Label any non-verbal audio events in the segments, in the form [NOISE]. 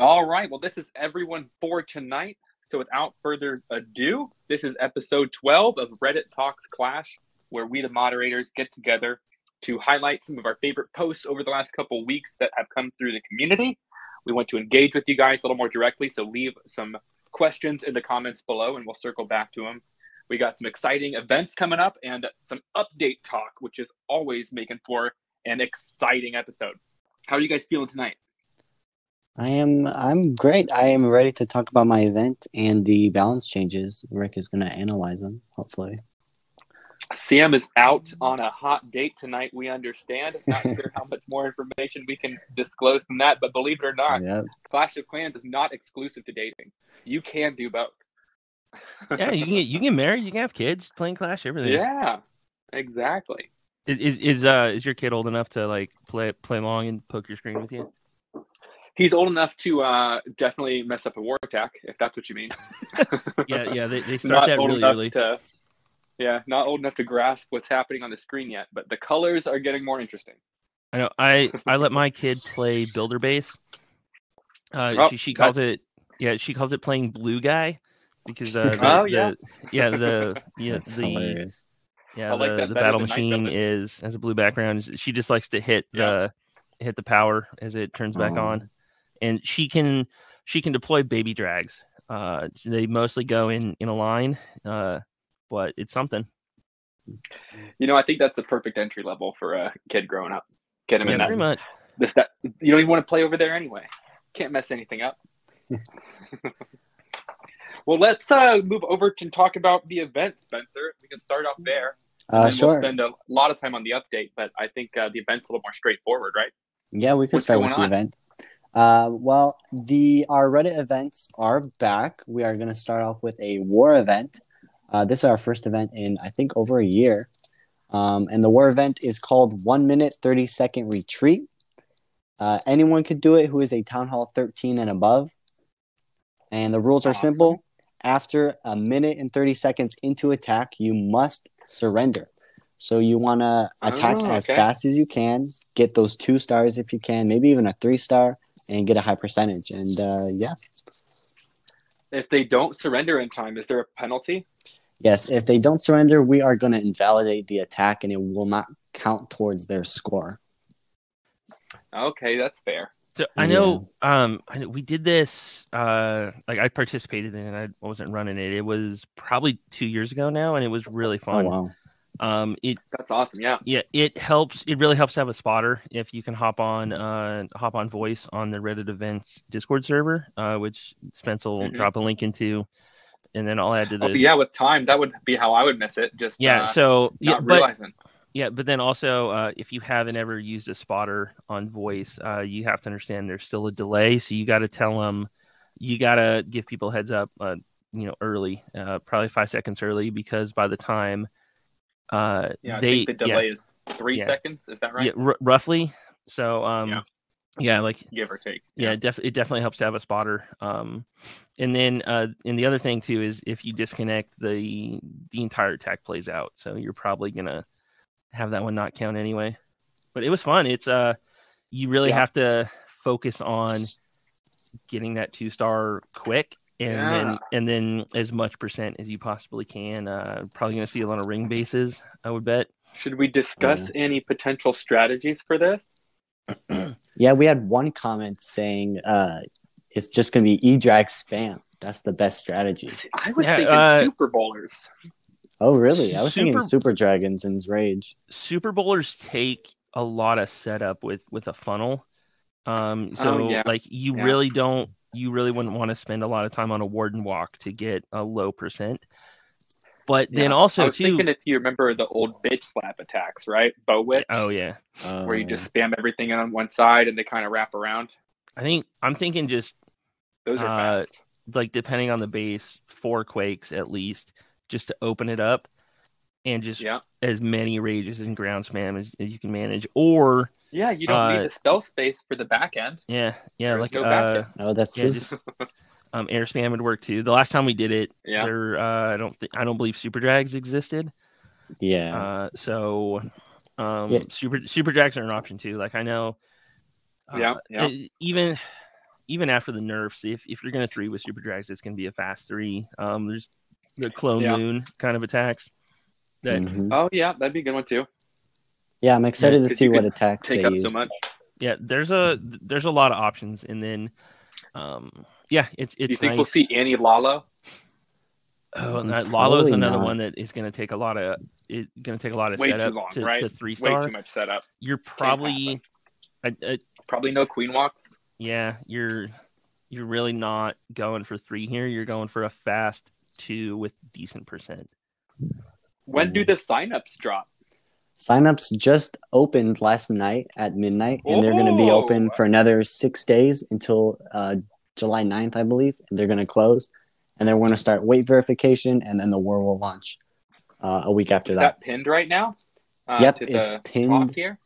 All right. Well, this is everyone for tonight. So without further ado, this is episode 12 of Reddit Talks Clash, where we, the moderators, get together to highlight some of our favorite posts over the last couple weeks that have come through the community. We want to engage with you guys a little more directly, so leave some questions in the comments below and we'll circle back to them. We got some exciting events coming up and some update talk, which is always making for an exciting episode. How are you guys feeling tonight? I am I'm great. I am ready to talk about my event and the balance changes. Rick is going to analyze them, hopefully. Sam is out on a hot date tonight. We understand. Not sure how [LAUGHS] much more information we can disclose than that, but believe it or not, yep. Clash of Clans is not exclusive to dating. You can do both. yeah, you can get, you can get married, you can have kids, playing Clash, everything. Yeah, exactly. Is is uh is your kid old enough to like play play along and poke your screen with you? He's old enough to uh, definitely mess up a war attack, if that's what you mean. [LAUGHS] yeah, yeah, they, they start not that really early. To, yeah, not old enough to grasp what's happening on the screen yet, but the colors are getting more interesting. I know. I I let my [LAUGHS] kid play Builder Base. Uh, oh, she, she calls it yeah she calls it playing blue guy because uh, the, oh yeah the, yeah [LAUGHS] the yeah the hilarious. yeah like the, the battle machine is has a blue background. She just likes to hit yeah. the hit the power as it turns back oh. on and she can she can deploy baby drags. Uh, they mostly go in in a line, uh, but it's something. You know, I think that's the perfect entry level for a kid growing up. Get him yeah, in that. Pretty much. This that you don't even want to play over there anyway. Can't mess anything up. [LAUGHS] well, let's uh, move over to talk about the event, Spencer. We can start off there. Uh, sure. We'll spend a lot of time on the update, but I think uh, the event's a little more straightforward, right? Yeah, we can start with the event. Uh, well, the our Reddit events are back. We are going to start off with a war event. Uh, this is our first event in I think over a year, um, and the war event is called One Minute Thirty Second Retreat. Uh, anyone could do it who is a Town Hall 13 and above, and the rules are awesome. simple. After a minute and 30 seconds into attack, you must surrender. So you want to attack oh, okay. as fast as you can, get those two stars if you can, maybe even a three star, and get a high percentage. And uh, yeah. If they don't surrender in time, is there a penalty? Yes, if they don't surrender, we are going to invalidate the attack and it will not count towards their score. Okay, that's fair. So I know, yeah. um, I know we did this. Uh, like I participated in it. I wasn't running it. It was probably two years ago now, and it was really fun. Oh, wow. Um, it that's awesome. Yeah, yeah. It helps. It really helps to have a spotter if you can hop on, uh, hop on voice on the Reddit events Discord server, uh, which Spence will mm-hmm. drop a link into, and then I'll add to the. Oh, yeah, with time, that would be how I would miss it. Just yeah. Uh, so yeah, but, realizing. Yeah, but then also, uh, if you haven't ever used a spotter on voice, uh, you have to understand there's still a delay. So you got to tell them, you got to give people heads up, uh, you know, early, uh, probably five seconds early, because by the time uh, yeah, they, the delay yeah, is three yeah. seconds. Is that right? Yeah, r- roughly. So, um, yeah. yeah, like give or take. Yeah, it, def- it definitely helps to have a spotter. Um, and then, uh, and the other thing too is if you disconnect, the the entire attack plays out. So you're probably gonna have that one not count anyway. But it was fun. It's uh, you really have to focus on getting that two star quick and yeah. then and then as much percent as you possibly can. Uh, probably going to see a lot of ring bases, I would bet. Should we discuss any potential strategies for this? [CLEARS THROAT] yeah, we had one comment saying uh, it's just going to be E drag spam. That's the best strategy. I was yeah, thinking uh, Super Bowlers. Oh, really? I was super, thinking Super Dragons and Rage. Super Bowlers take a lot of setup with with a funnel. Um, so oh, yeah. like you yeah. really don't you really wouldn't want to spend a lot of time on a warden walk to get a low percent. But then also I was too, thinking if you remember the old bitch slap attacks, right? Bow whips. Oh yeah. Where you just spam everything on one side and they kind of wrap around. I think I'm thinking just those are uh, fast. Like depending on the base, four quakes at least, just to open it up, and just yeah. as many rages and ground spam as, as you can manage, or yeah, you don't uh, need the spell space for the back end. Yeah, yeah, There's like no uh, oh, that's yeah, true. Just, um, air spam would work too. The last time we did it, yeah, there, uh, I don't think I don't believe super drags existed. Yeah. Uh, so, um, yeah. super super drags are an option too. Like I know. Uh, yeah, yeah. Even even after the nerfs, if if you're gonna three with super drags, it's gonna be a fast three. Um, there's the clone yeah. moon kind of attacks. That mm-hmm. oh yeah, that'd be a good one too. Yeah, I'm excited yeah, to see what attacks take up use. so much. Yeah, there's a there's a lot of options, and then, um, yeah, it's it's. Do you think nice. we'll see Annie Lalo? Oh, that, Lalo's another not. one that is going to take a lot of. It's going to take a lot of Way setup long, to, right? to three star. Way too much setup. You're probably, I, I, probably no queen walks. Yeah, you're you're really not going for three here. You're going for a fast two with decent percent. When do the signups drop? Signups just opened last night at midnight, and they're going to be open for another six days until uh, July 9th, I believe. And they're going to close, and they're going to start weight verification, and then the war will launch uh, a week after Is that. that pinned right now? Uh, yep, it's pinned here.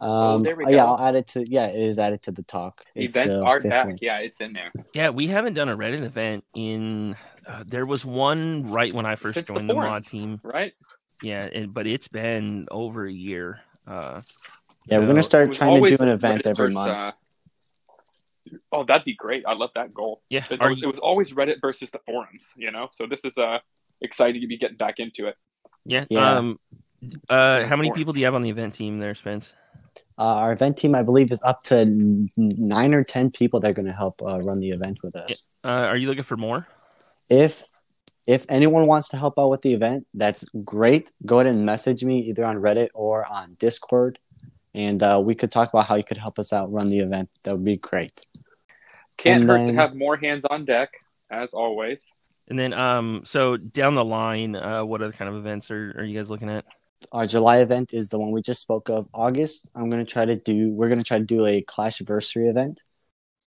Um, oh, there we go. Yeah, I'll add it to. Yeah, it is added to the talk. It's Events are back. One. Yeah, it's in there. Yeah, we haven't done a Reddit event in. Uh, there was one right when I first Since joined the, the, mod team. Right. Yeah, it, but it's been over a year. Uh, yeah, so we're gonna start trying to do an event Reddit every versus, month. Uh, oh, that'd be great! I love that goal. Yeah, it was, you... it was, always Reddit versus the forums. You know, so this is uh exciting to be getting back into it. Yeah. yeah. Um. Uh, how many people do you have on the event team there, Spence? Uh, our event team, I believe, is up to nine or ten people that are going to help uh, run the event with us. Uh, are you looking for more? If if anyone wants to help out with the event, that's great. Go ahead and message me either on Reddit or on Discord, and uh, we could talk about how you could help us out run the event. That would be great. Can't and hurt then, to have more hands on deck, as always. And then, um, so down the line, uh, what other kind of events are, are you guys looking at? Our July event is the one we just spoke of. August, I'm gonna try to do. We're gonna try to do a Clash anniversary event.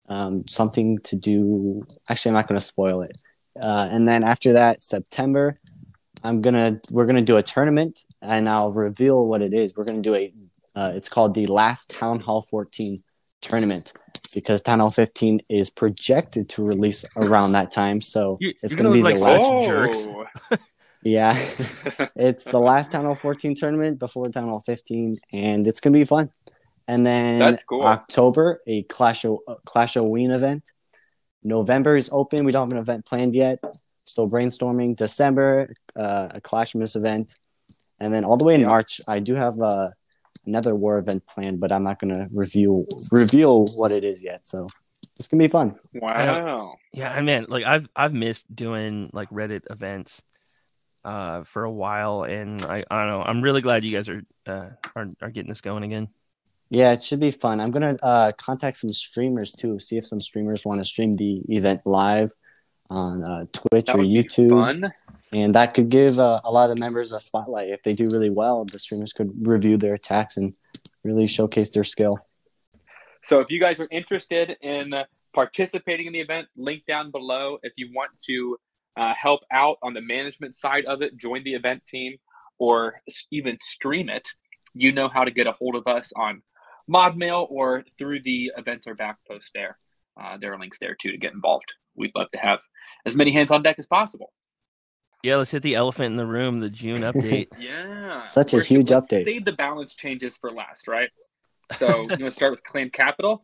Um, something to do. Actually, I'm not gonna spoil it. Uh, and then after that, September, I'm gonna we're gonna do a tournament, and I'll reveal what it is. We're gonna do a. Uh, it's called the Last Town Hall 14 tournament because Town Hall 15 is projected to release around that time. So you, it's going to be like the last. Oh. Jerks. [LAUGHS] yeah, [LAUGHS] it's the last Town Hall 14 tournament before Town Hall 15, and it's going to be fun. And then cool. October, a Clash of uh, Clash of Ween event. November is open. We don't have an event planned yet. Still brainstorming. December, uh, a Clashmas event, and then all the way in yeah. March, I do have uh, another war event planned, but I'm not going to review reveal what it is yet. So it's gonna be fun. Wow. Yeah, I mean, like I've I've missed doing like Reddit events uh for a while, and I I don't know. I'm really glad you guys are uh are are getting this going again. Yeah, it should be fun. I'm gonna uh, contact some streamers too, see if some streamers want to stream the event live on uh, Twitch that or YouTube. And that could give uh, a lot of the members a spotlight. If they do really well, the streamers could review their attacks and really showcase their skill. So, if you guys are interested in participating in the event, link down below. If you want to uh, help out on the management side of it, join the event team, or even stream it, you know how to get a hold of us on mod mail or through the events or back post there. Uh, there are links there too to get involved. We'd love to have as many hands on deck as possible. Yeah, let's hit the elephant in the room, the June [LAUGHS] update. yeah. Such a We're, huge update. Save the balance changes for last, right? So you want to start with Clan Capital?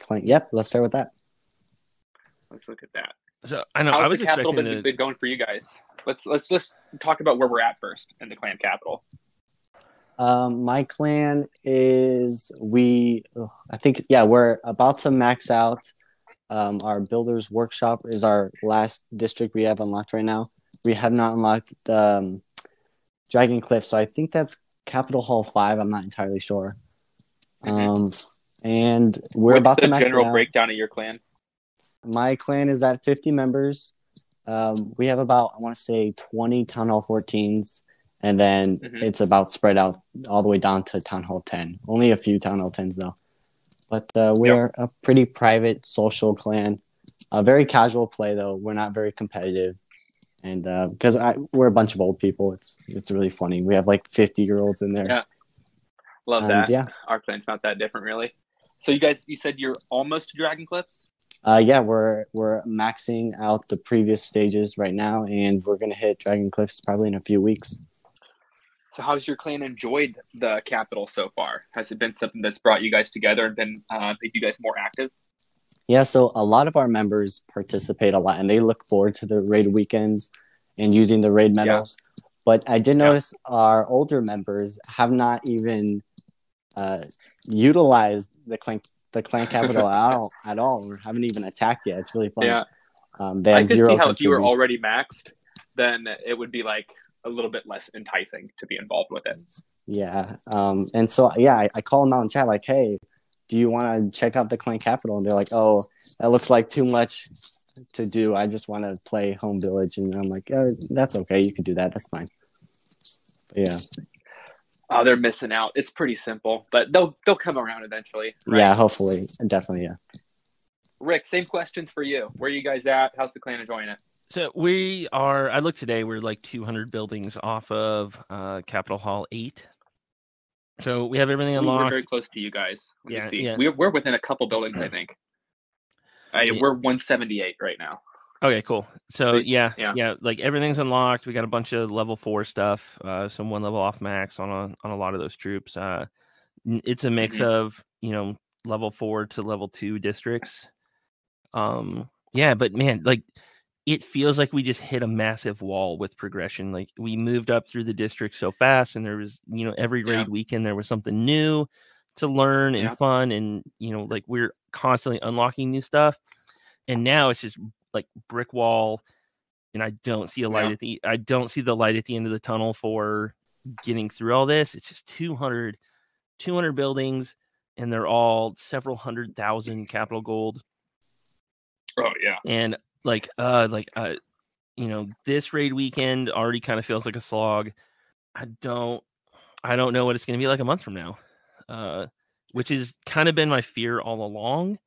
Clan, yep, let's start with that. Let's look at that. So I know How's I was the capital been, to... been going for you guys? Let's let's just talk about where we're at first in the clan capital. Um, my clan is we. I think yeah, we're about to max out. Um, our builders workshop is our last district we have unlocked right now. We have not unlocked um, Dragon Cliff, so I think that's Capital Hall Five. I'm not entirely sure. Mm-hmm. Um, and we're What's about to max out general breakdown of your clan. My clan is at 50 members. Um, we have about I want to say 20 Town Hall 14s and then mm-hmm. it's about spread out all the way down to Town Hall 10. Only a few Town Hall 10s though. But uh, we're yep. a pretty private social clan. A very casual play though. We're not very competitive, and because uh, we're a bunch of old people, it's it's really funny. We have like 50 year olds in there. Yeah, love that. Yeah, our clan's not that different really. So you guys, you said you're almost to Dragon Cliffs. Uh, yeah, we're we're maxing out the previous stages right now, and we're gonna hit Dragon Cliffs probably in a few weeks. So, how's your clan enjoyed the capital so far? Has it been something that's brought you guys together and been uh, made you guys more active? Yeah, so a lot of our members participate a lot and they look forward to the raid weekends and using the raid medals. Yeah. But I did notice yeah. our older members have not even uh, utilized the clan the clan [LAUGHS] capital at all at all or haven't even attacked yet. It's really fun. Yeah. Um, I could see how if you were already maxed, then it would be like a little bit less enticing to be involved with it. Yeah. Um, and so yeah, I, I call them out in chat like, hey, do you want to check out the clan capital? And they're like, oh, that looks like too much to do. I just want to play home village. And I'm like, oh, that's okay. You can do that. That's fine. But yeah. Oh, they're missing out. It's pretty simple, but they'll they'll come around eventually. Right? Yeah, hopefully, definitely, yeah. Rick, same questions for you. Where are you guys at? How's the clan enjoying it? So we are. I looked today. We're like 200 buildings off of uh, Capital Hall Eight. So we have everything unlocked. We're very close to you guys. Let yeah, yeah. We're, we're within a couple buildings, I [CLEARS THROAT] think. Uh, yeah. We're 178 right now. Okay, cool. So, yeah, yeah, yeah, like everything's unlocked. We got a bunch of level four stuff, uh, some one level off max on a on a lot of those troops. Uh, it's a mix mm-hmm. of you know level four to level two districts. Um, yeah, but man, like it feels like we just hit a massive wall with progression. Like we moved up through the district so fast, and there was you know every grade yeah. weekend there was something new to learn and yeah. fun, and you know like we're constantly unlocking new stuff. And now it's just like brick wall and I don't see a light yeah. at the I don't see the light at the end of the tunnel for getting through all this. It's just 200 200 buildings and they're all several hundred thousand capital gold. Oh yeah. And like uh like uh you know, this raid weekend already kind of feels like a slog. I don't I don't know what it's going to be like a month from now. Uh which has kind of been my fear all along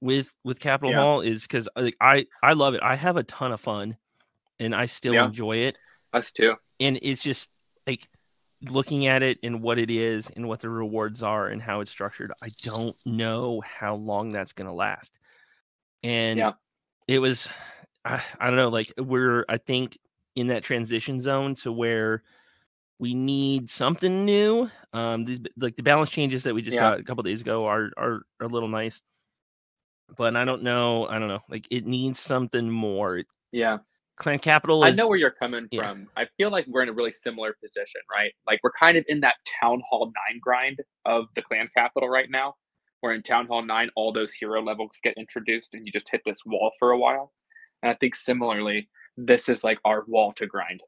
with with Capital yeah. Hall is because like I I love it. I have a ton of fun, and I still yeah. enjoy it. Us too. And it's just like looking at it and what it is and what the rewards are and how it's structured. I don't know how long that's going to last. And yeah. It was I, I don't know like we're I think in that transition zone to where we need something new. Um, these like the balance changes that we just yeah. got a couple days ago are, are are a little nice but I don't know. I don't know. Like it needs something more. Yeah. Clan Capital. Is, I know where you're coming yeah. from. I feel like we're in a really similar position, right? Like we're kind of in that Town Hall Nine grind of the Clan Capital right now. Where in Town Hall Nine, all those hero levels get introduced, and you just hit this wall for a while. And I think similarly, this is like our wall to grind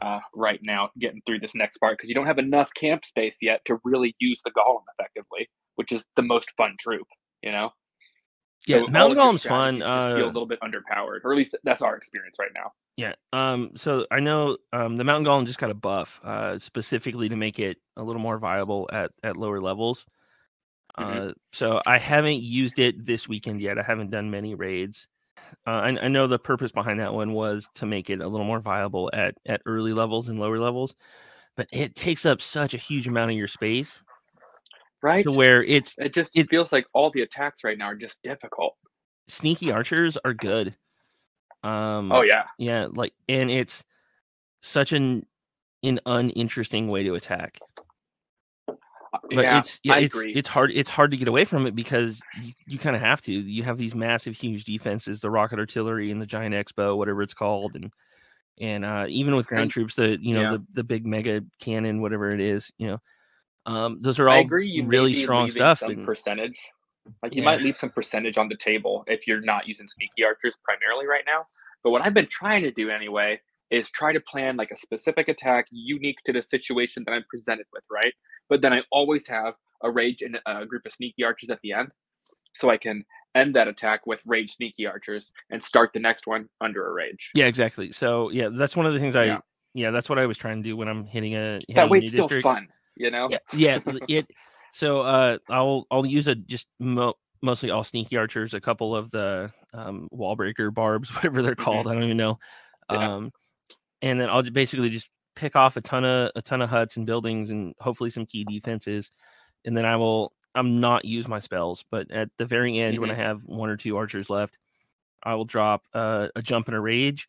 uh, right now, getting through this next part because you don't have enough camp space yet to really use the golem effectively, which is the most fun troop. You know. Yeah, so Mountain Golem's fun. Uh, feel a little bit underpowered, or at least that's our experience right now. Yeah. Um. So I know um the Mountain Golem just got a buff, uh, specifically to make it a little more viable at at lower levels. Mm-hmm. Uh, so I haven't used it this weekend yet. I haven't done many raids. Uh, I, I know the purpose behind that one was to make it a little more viable at at early levels and lower levels, but it takes up such a huge amount of your space right? To where it's it just it feels like all the attacks right now are just difficult. Sneaky archers are good. Um Oh yeah. Yeah, like and it's such an an uninteresting way to attack. But yeah, it's yeah, it's agree. it's hard it's hard to get away from it because you, you kind of have to. You have these massive huge defenses, the rocket artillery and the giant expo, whatever it's called, and and uh, even with ground troops, the you know yeah. the the big mega cannon, whatever it is, you know, um, those are all I agree. You really strong stuff. Some and, percentage, like you might leave some percentage on the table if you're not using sneaky archers primarily right now. But what I've been trying to do anyway is try to plan like a specific attack unique to the situation that I'm presented with, right? But then I always have a rage and a group of sneaky archers at the end, so I can end that attack with rage sneaky archers and start the next one under a rage. Yeah, exactly. So yeah, that's one of the things I yeah, yeah that's what I was trying to do when I'm hitting a hitting that way. It's still district. fun you know? Yeah, yeah it. So uh, I'll I'll use a just mo- mostly all sneaky archers, a couple of the um, wall breaker barbs, [LAUGHS] whatever they're called. Mm-hmm. I don't even know. Yeah. And then I'll basically just pick off a ton of a ton of huts and buildings and hopefully some key defenses, and then I will. I'm not use my spells, but at the very end, mm-hmm. when I mm-hmm. have one or two archers left, I will drop uh, a jump and a rage,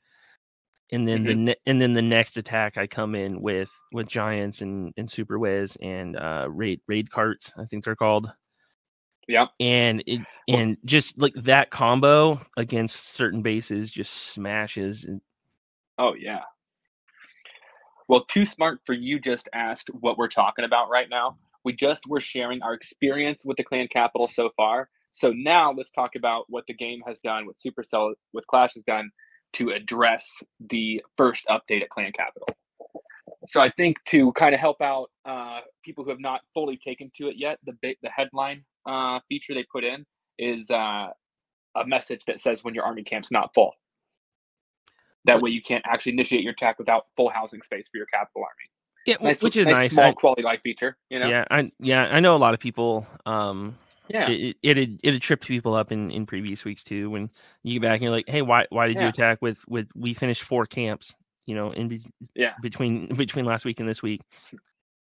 and then mm-hmm. the ne- and then the next attack I come in with with giants and and super whiz and uh raid raid carts I think they're called Yeah. And it and just like that combo against certain bases just smashes. And... Oh yeah. Well, too smart for you just asked what we're talking about right now. We just were sharing our experience with the clan capital so far. So now let's talk about what the game has done, what Supercell with Clash has done to address the first update at Clan Capital. So I think to kind of help out uh, people who have not fully taken to it yet, the the headline uh, feature they put in is uh, a message that says when your army camp's not full. That way, you can't actually initiate your attack without full housing space for your capital army. Yeah, nice, which is nice, nice. small I, quality life feature. You know. Yeah, I yeah I know a lot of people. Um, yeah, it it had, it had tripped people up in in previous weeks too. When you get back and you're like, hey, why why did yeah. you attack with with we finished four camps? You know, in be, yeah between [LAUGHS] between last week and this week.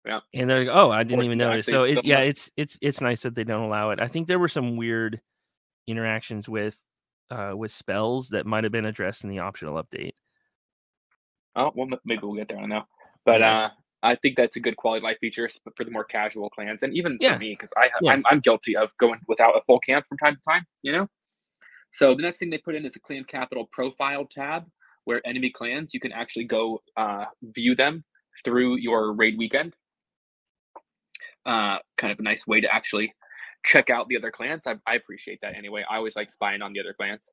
Yeah, and they're like, oh, I didn't even notice. So it, yeah, it's it's it's nice that they don't allow it. I think there were some weird interactions with uh with spells that might have been addressed in the optional update. Oh well, maybe we'll get there. I don't know, but uh, I think that's a good quality life feature for the more casual clans, and even yeah. for me because I yeah. I'm, I'm guilty of going without a full camp from time to time. You know. So the next thing they put in is a clan capital profile tab, where enemy clans you can actually go uh, view them through your raid weekend. Uh, kind of a nice way to actually check out the other clans. I, I appreciate that anyway. I always like spying on the other clans.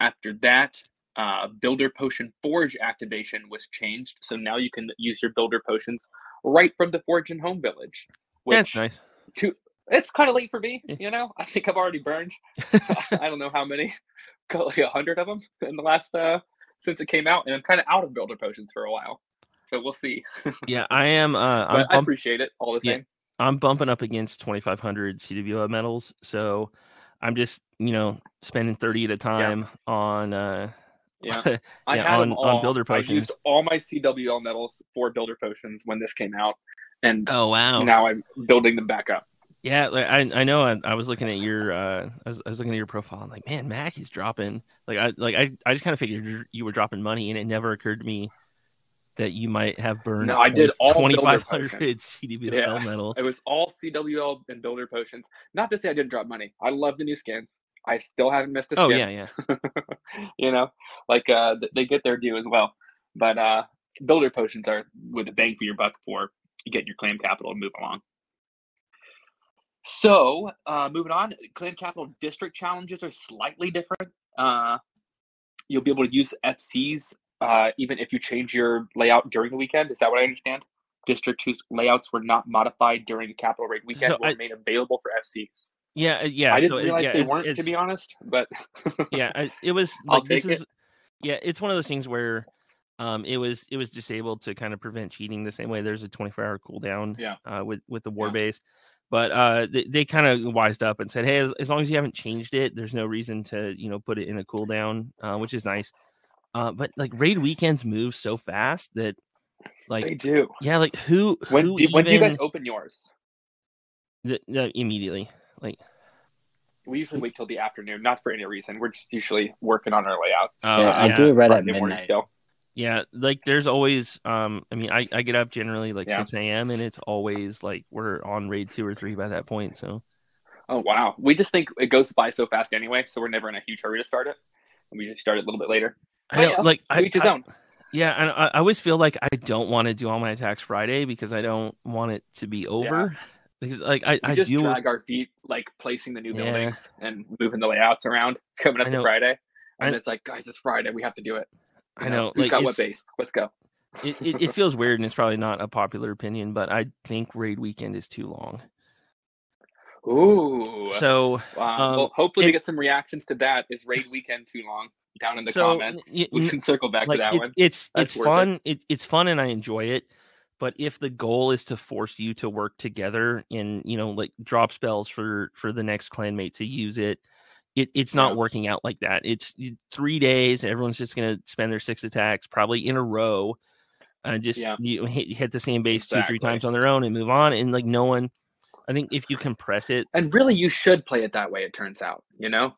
After that, uh, builder potion forge activation was changed, so now you can use your builder potions right from the forge and home village. Which That's nice. To, it's kind of late for me, you know. I think I've already burned. [LAUGHS] [LAUGHS] I don't know how many, [LAUGHS] like a hundred of them in the last uh since it came out, and I'm kind of out of builder potions for a while. So we'll see. yeah, I am. Uh, bump- I appreciate it all the yeah, same. I'm bumping up against 2,500 CWL medals, so I'm just you know spending 30 at a time yeah. on uh yeah, [LAUGHS] yeah I had on, them all. on builder potions. I used all my CWL medals for builder potions when this came out, and oh wow, now I'm building them back up. Yeah, like I I know I, I was looking at your uh I was, I was looking at your profile. I'm like, man, Mac is dropping. Like I like I, I just kind of figured you were dropping money, and it never occurred to me that you might have burned. No, I did all 2,500 CWL yeah, medal. It was all CWL and builder potions. Not to say I didn't drop money. I love the new skins. I still haven't missed a Oh yeah, yeah. [LAUGHS] you know, like uh, they get their due as well. But uh, builder potions are with a bang for your buck for you get your clan capital and move along. So uh, moving on, clan capital district challenges are slightly different. Uh, you'll be able to use FCs uh, even if you change your layout during the weekend. Is that what I understand? District 2's layouts were not modified during the capital raid weekend so will I, remain available for FCs. Yeah, uh, yeah. I didn't so realize it, yeah, they weren't, to be honest. But [LAUGHS] yeah, it was. Like, I'll take it. Is, yeah, it's one of those things where um, it was it was disabled to kind of prevent cheating the same way there's a 24 hour cooldown. Yeah. Uh, with with the war yeah. base, but uh, they, they kind of wised up and said, hey, as, as, long as you haven't changed it, there's no reason to you know put it in a cooldown, uh, which is nice. Uh, but like raid weekends move so fast that like they do. Yeah, like who? When who do, even... when do you guys open yours? The, the, immediately. Like we usually wait till the afternoon, not for any reason. We're just usually working on our layouts. Oh, yeah, I do it right at midnight. Still. Yeah, like there's always um I mean I, I get up generally like yeah. six AM and it's always like we're on raid two or three by that point, so Oh wow. We just think it goes by so fast anyway, so we're never in a huge hurry to start it. And we just start it a little bit later. I know, like I, each his I, own. Yeah, and I, I, always feel like I don't want to do all my attacks Friday because I don't want it to be over. Yeah because like I, I just deal drag our feet like placing the new yeah. buildings and moving the layouts around [LAUGHS] coming up to Friday, and it's like guys, it's Friday, we have to do it. You I know. Who's like, got what base? Let's go. it, it, it [LAUGHS] feels weird, and it's probably not a popular opinion, but I think raid weekend is too long. Ooh. So, wow. um, well, hopefully, it, we get some reactions to that. Is raid weekend too long? Down in the so, comments, we can circle back like, to that it's, one. It's That's it's fun. It. it's fun, and I enjoy it. But if the goal is to force you to work together and you know like drop spells for for the next clanmate to use it, it it's not yeah. working out like that. It's three days. Everyone's just gonna spend their six attacks probably in a row, and just yeah. you hit, hit, the same base exactly. two three times on their own and move on. And like no one, I think if you compress it, and really you should play it that way. It turns out, you know.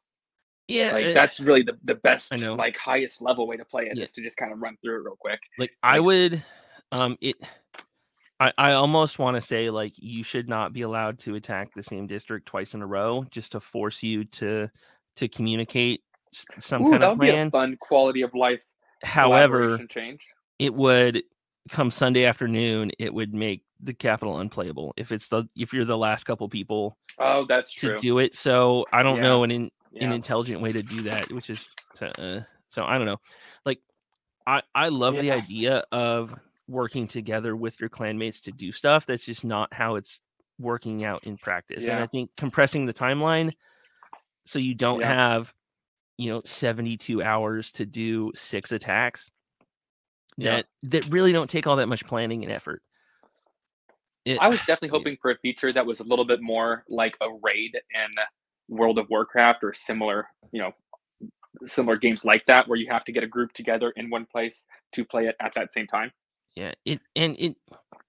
Yeah, like that's really the, the best, I know. like highest level way to play it yeah. is to just kind of run through it real quick. Like, like I would, um, it I, I almost want to say like you should not be allowed to attack the same district twice in a row just to force you to to communicate some Ooh, kind of plan. Be a fun quality of life. However, change. It would come Sunday afternoon. It would make the capital unplayable if it's the if you're the last couple people. Oh, that's true. To do it, so I don't yeah. know an in, yeah. an intelligent way to do that, which is uh, so I don't know. Like I I love yeah. the idea of working together with your clanmates to do stuff. That's just not how it's working out in practice. And I think compressing the timeline so you don't have you know 72 hours to do six attacks that that really don't take all that much planning and effort. It, I was definitely [SIGHS] hoping yeah. for a feature that was a little bit more like a raid in World of Warcraft or similar, you know, similar games like that where you have to get a group together in one place to play it at that same time. Yeah, it and it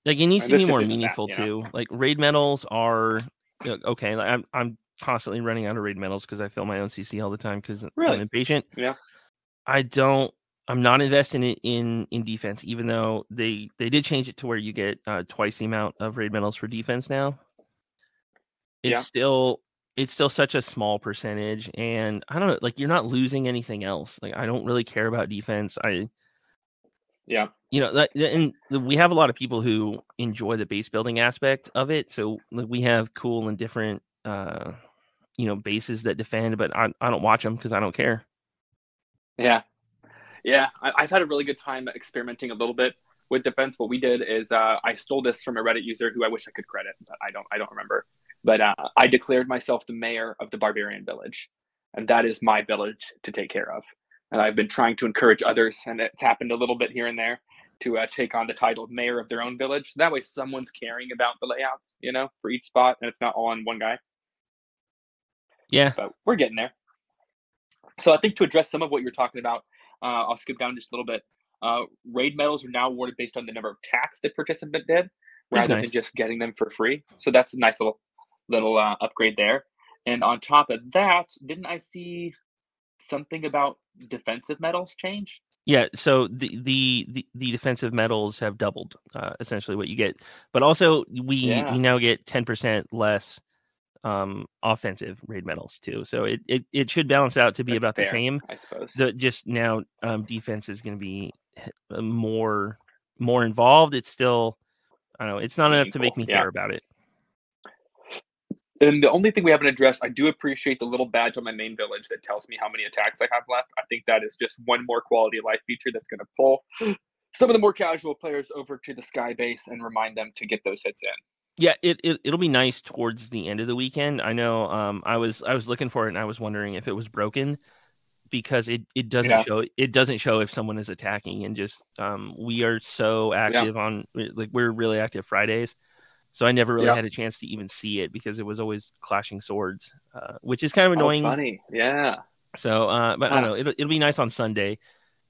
like it needs and to be more meaningful that, too. Know? Like raid medals are okay. Like I'm I'm constantly running out of raid medals because I fill my own CC all the time because really? I'm impatient. Yeah, I don't I'm not investing in, in in defense, even though they they did change it to where you get uh, twice the amount of raid medals for defense now. It's yeah. still it's still such a small percentage, and I don't know, like you're not losing anything else. Like I don't really care about defense. I yeah, you know, that, and we have a lot of people who enjoy the base building aspect of it. So like, we have cool and different, uh, you know, bases that defend, but I I don't watch them because I don't care. Yeah, yeah, I, have had a really good time experimenting a little bit with defense. What we did is uh, I stole this from a Reddit user who I wish I could credit, but I don't. I don't remember. But uh, I declared myself the mayor of the barbarian village, and that is my village to take care of. And I've been trying to encourage others, and it's happened a little bit here and there to uh, take on the title of mayor of their own village. That way, someone's caring about the layouts, you know, for each spot, and it's not all on one guy. Yeah, but we're getting there. So I think to address some of what you're talking about, uh, I'll skip down just a little bit. Uh, raid medals are now awarded based on the number of attacks the participant did, rather nice. than just getting them for free. So that's a nice little little uh, upgrade there. And on top of that, didn't I see something about defensive medals change? Yeah, so the the the, the defensive medals have doubled, uh, essentially what you get, but also we yeah. we now get ten percent less um offensive raid medals too. So it, it, it should balance out to be That's about fair, the same. I suppose. The just now um defense is going to be uh, more more involved. It's still I don't know, it's not enough to make me yeah. care about it. And the only thing we haven't addressed, I do appreciate the little badge on my main village that tells me how many attacks I have left. I think that is just one more quality of life feature that's going to pull [GASPS] some of the more casual players over to the sky base and remind them to get those hits in yeah, it, it it'll be nice towards the end of the weekend. I know um I was I was looking for it and I was wondering if it was broken because it, it doesn't yeah. show it doesn't show if someone is attacking and just um we are so active yeah. on like we're really active Fridays. So I never really yeah. had a chance to even see it because it was always clashing swords, uh, which is kind of oh, annoying. Oh, funny, yeah. So, uh, but huh. I don't know. It'll it'll be nice on Sunday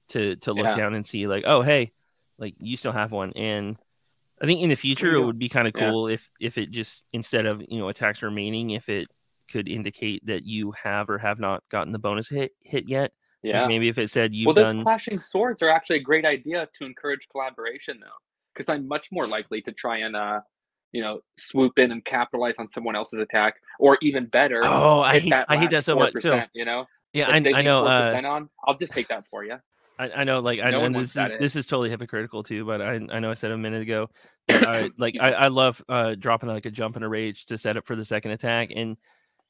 to to look down and see like, oh hey, like you still have one, and I think in the future it would be kind of cool yeah. if if it just instead of you know attacks remaining, if it could indicate that you have or have not gotten the bonus hit hit yet. Yeah. Like maybe if it said you well, those done... clashing swords are actually a great idea to encourage collaboration, though, because I'm much more likely to try and uh, you know, swoop in and capitalize on someone else's attack, or even better. Oh, I hate I hate that so much too. You know. Yeah, I, I know. Uh, on, I'll just take that for you. I, I know, like, I know this is this is totally hypocritical too, but I I know I said a minute ago, I, [COUGHS] like I, I love uh dropping like a jump and a rage to set up for the second attack, and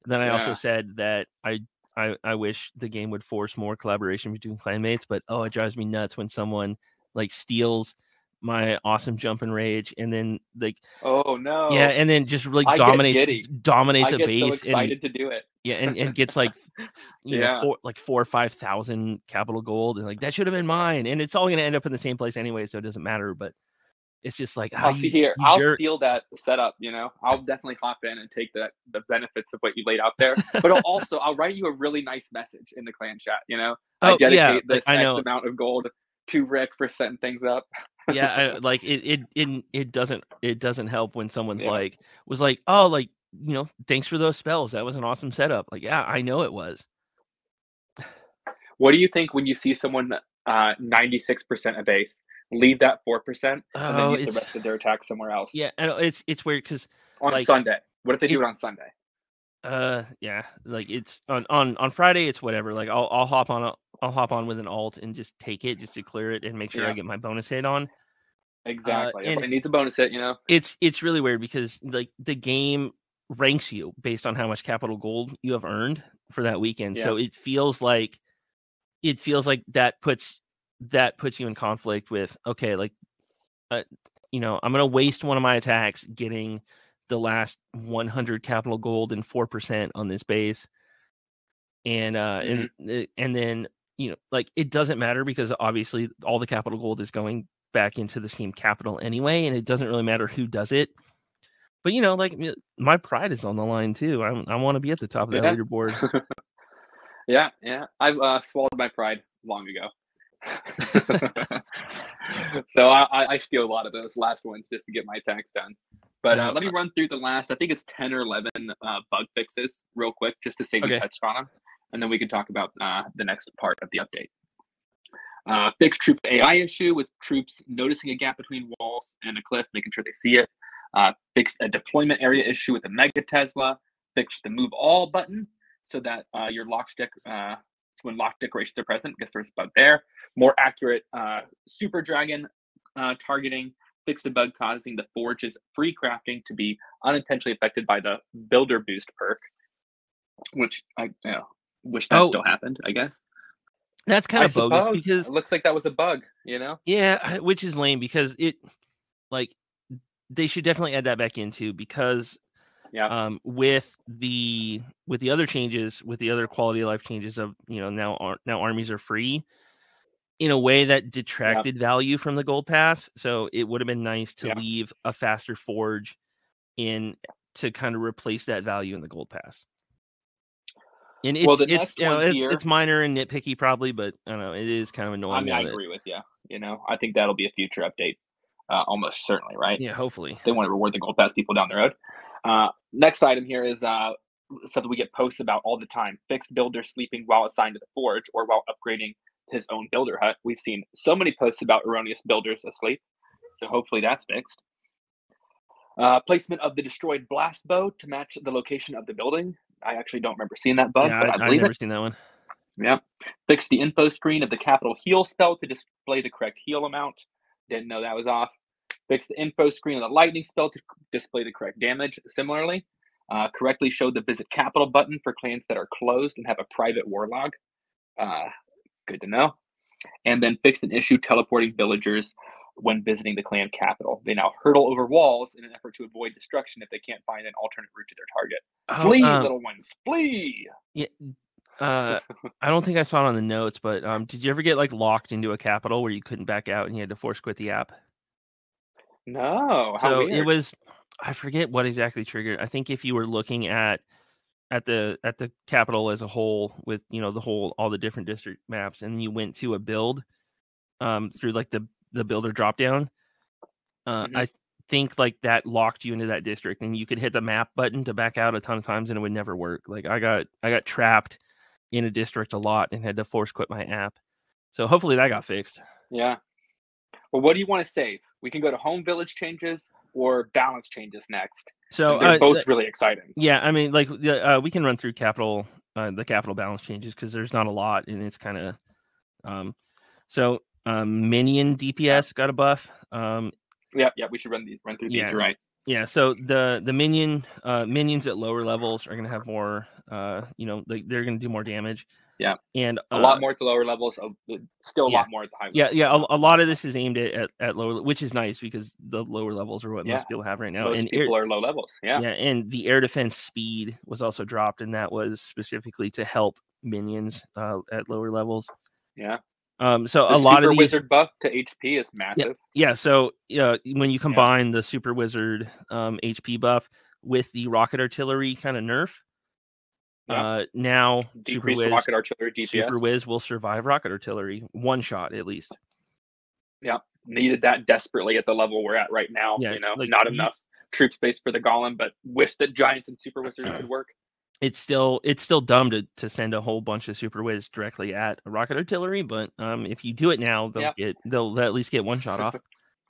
then I yeah. also said that I I I wish the game would force more collaboration between clanmates, but oh, it drives me nuts when someone like steals my awesome jump and rage and then like oh no yeah and then just like dominates dominates I a base so excited and, to do it yeah and, and gets like [LAUGHS] you yeah. know four, like four or five thousand capital gold and like that should have been mine and it's all going to end up in the same place anyway so it doesn't matter but it's just like I'll see here. I'll jerk. steal that setup. You know, I'll definitely hop in and take the the benefits of what you laid out there. But I'll [LAUGHS] also I'll write you a really nice message in the clan chat. You know, oh, I dedicate yeah, this I know. X amount of gold to Rick for setting things up. yeah, [LAUGHS] I, like it, it, it, it doesn't, it doesn't help when someone's yeah. like, was like, oh, like you know, thanks for those spells. That was an awesome setup. Like, yeah, I know it was. What do you think when you see someone uh, 96% a base leave that four percent, and then oh, use the rest of their attack somewhere else. Yeah, and it's it's weird because on like, Sunday. What if they do it on Sunday? Uh, yeah, like it's on on on Friday. It's whatever. Like I'll I'll hop on a I'll hop on with an alt and just take it just to clear it and make sure yeah. I get my bonus hit on. Exactly. Uh, Everybody needs a bonus hit, you know. It's it's really weird because like the game ranks you based on how much capital gold you have earned for that weekend. Yeah. So it feels like it feels like that puts that puts you in conflict with okay, like uh, you know, I'm going to waste one of my attacks getting the last 100 capital gold and 4% on this base. And uh mm-hmm. and and then you know, like it doesn't matter because obviously all the capital gold is going back into the Steam capital anyway, and it doesn't really matter who does it. But you know, like my pride is on the line too. I I want to be at the top of that yeah. leaderboard. [LAUGHS] yeah, yeah. I've uh, swallowed my pride long ago. [LAUGHS] so I, I steal a lot of those last ones just to get my tax done. But uh, let me run through the last. I think it's ten or eleven uh, bug fixes real quick, just to say we okay. touched on them, and then we can talk about uh, the next part of the update. Uh, fixed troop AI issue with troops noticing a gap between walls and a cliff, making sure they see it. Uh, fixed a deployment area issue with the Mega Tesla. Fixed the move all button so that uh, your locked dec- uh, when locked decorations are present. Guess there's a bug there. More accurate uh, Super Dragon uh, targeting. Fixed a bug causing the Forge's free crafting to be unintentionally affected by the Builder Boost perk, which I you know, wish that oh. still happened. I guess. That's kind of bogus because it looks like that was a bug, you know? Yeah, which is lame because it like they should definitely add that back into because yeah um with the with the other changes with the other quality of life changes of you know now now armies are free in a way that detracted yeah. value from the gold pass so it would have been nice to yeah. leave a faster forge in to kind of replace that value in the gold pass and it's well, it's you know it's, here, it's, minor and nitpicky probably but i don't know it is kind of annoying i mean i agree with you you know i think that'll be a future update uh, almost certainly, right? Yeah, hopefully. They want to reward the gold pass people down the road. Uh, next item here is uh, something we get posts about all the time: fixed builder sleeping while assigned to the forge or while upgrading his own builder hut. We've seen so many posts about erroneous builders asleep, so hopefully that's fixed. Uh, placement of the destroyed blast bow to match the location of the building. I actually don't remember seeing that bug, yeah, but I, I believe I've never it. seen that one. Yeah. Fix the info screen of the capital heal spell to display the correct heal amount. Didn't know that was off. Fix the info screen of the lightning spell to display the correct damage. Similarly, uh, correctly show the visit capital button for clans that are closed and have a private war log. Uh, good to know. And then fixed an issue teleporting villagers when visiting the clan capital. They now hurdle over walls in an effort to avoid destruction if they can't find an alternate route to their target. Oh, flee, um, little ones, flee! Yeah, uh, I don't think I saw it on the notes, but um, did you ever get like locked into a capital where you couldn't back out and you had to force quit the app? No. so weird. it was. I forget what exactly triggered. I think if you were looking at at the at the capital as a whole with you know the whole all the different district maps and you went to a build um through like the the builder drop down uh mm-hmm. i think like that locked you into that district and you could hit the map button to back out a ton of times and it would never work like i got i got trapped in a district a lot and had to force quit my app. So hopefully that got fixed. Yeah. Well, what do you want to save? We can go to home village changes or balance changes next. So and they're uh, both really exciting. Yeah, I mean, like uh, we can run through capital uh, the capital balance changes because there's not a lot and it's kind of um. So um, minion DPS got a buff. Um, yeah, yeah, we should run these run through these. Yeah, You're right. Yeah, so the the minion uh, minions at lower levels are going to have more. Uh, you know, they, they're going to do more damage. Yeah, and uh, a lot more at the lower levels. Still a yeah. lot more at the high. Yeah, yeah. A, a, lot of this is aimed at, at, at, lower, which is nice because the lower levels are what yeah. most people have right now. Most and people air, are low levels. Yeah, yeah. And the air defense speed was also dropped, and that was specifically to help minions uh, at lower levels. Yeah. Um, so the a lot of these, wizard buff to HP is massive. Yeah, yeah so yeah, when you combine yeah. the super wizard um, HP buff with the rocket artillery kind of nerf, yeah. uh, now decrease super rocket artillery DPS. Super Wiz will survive rocket artillery one shot at least. Yeah, needed that desperately at the level we're at right now. Yeah, you know, like, not enough troop space for the golem, but wish that giants and super wizards could work. It's still it's still dumb to, to send a whole bunch of super whiz directly at a rocket artillery, but um, if you do it now, they'll yep. get they'll, they'll at least get one shot off.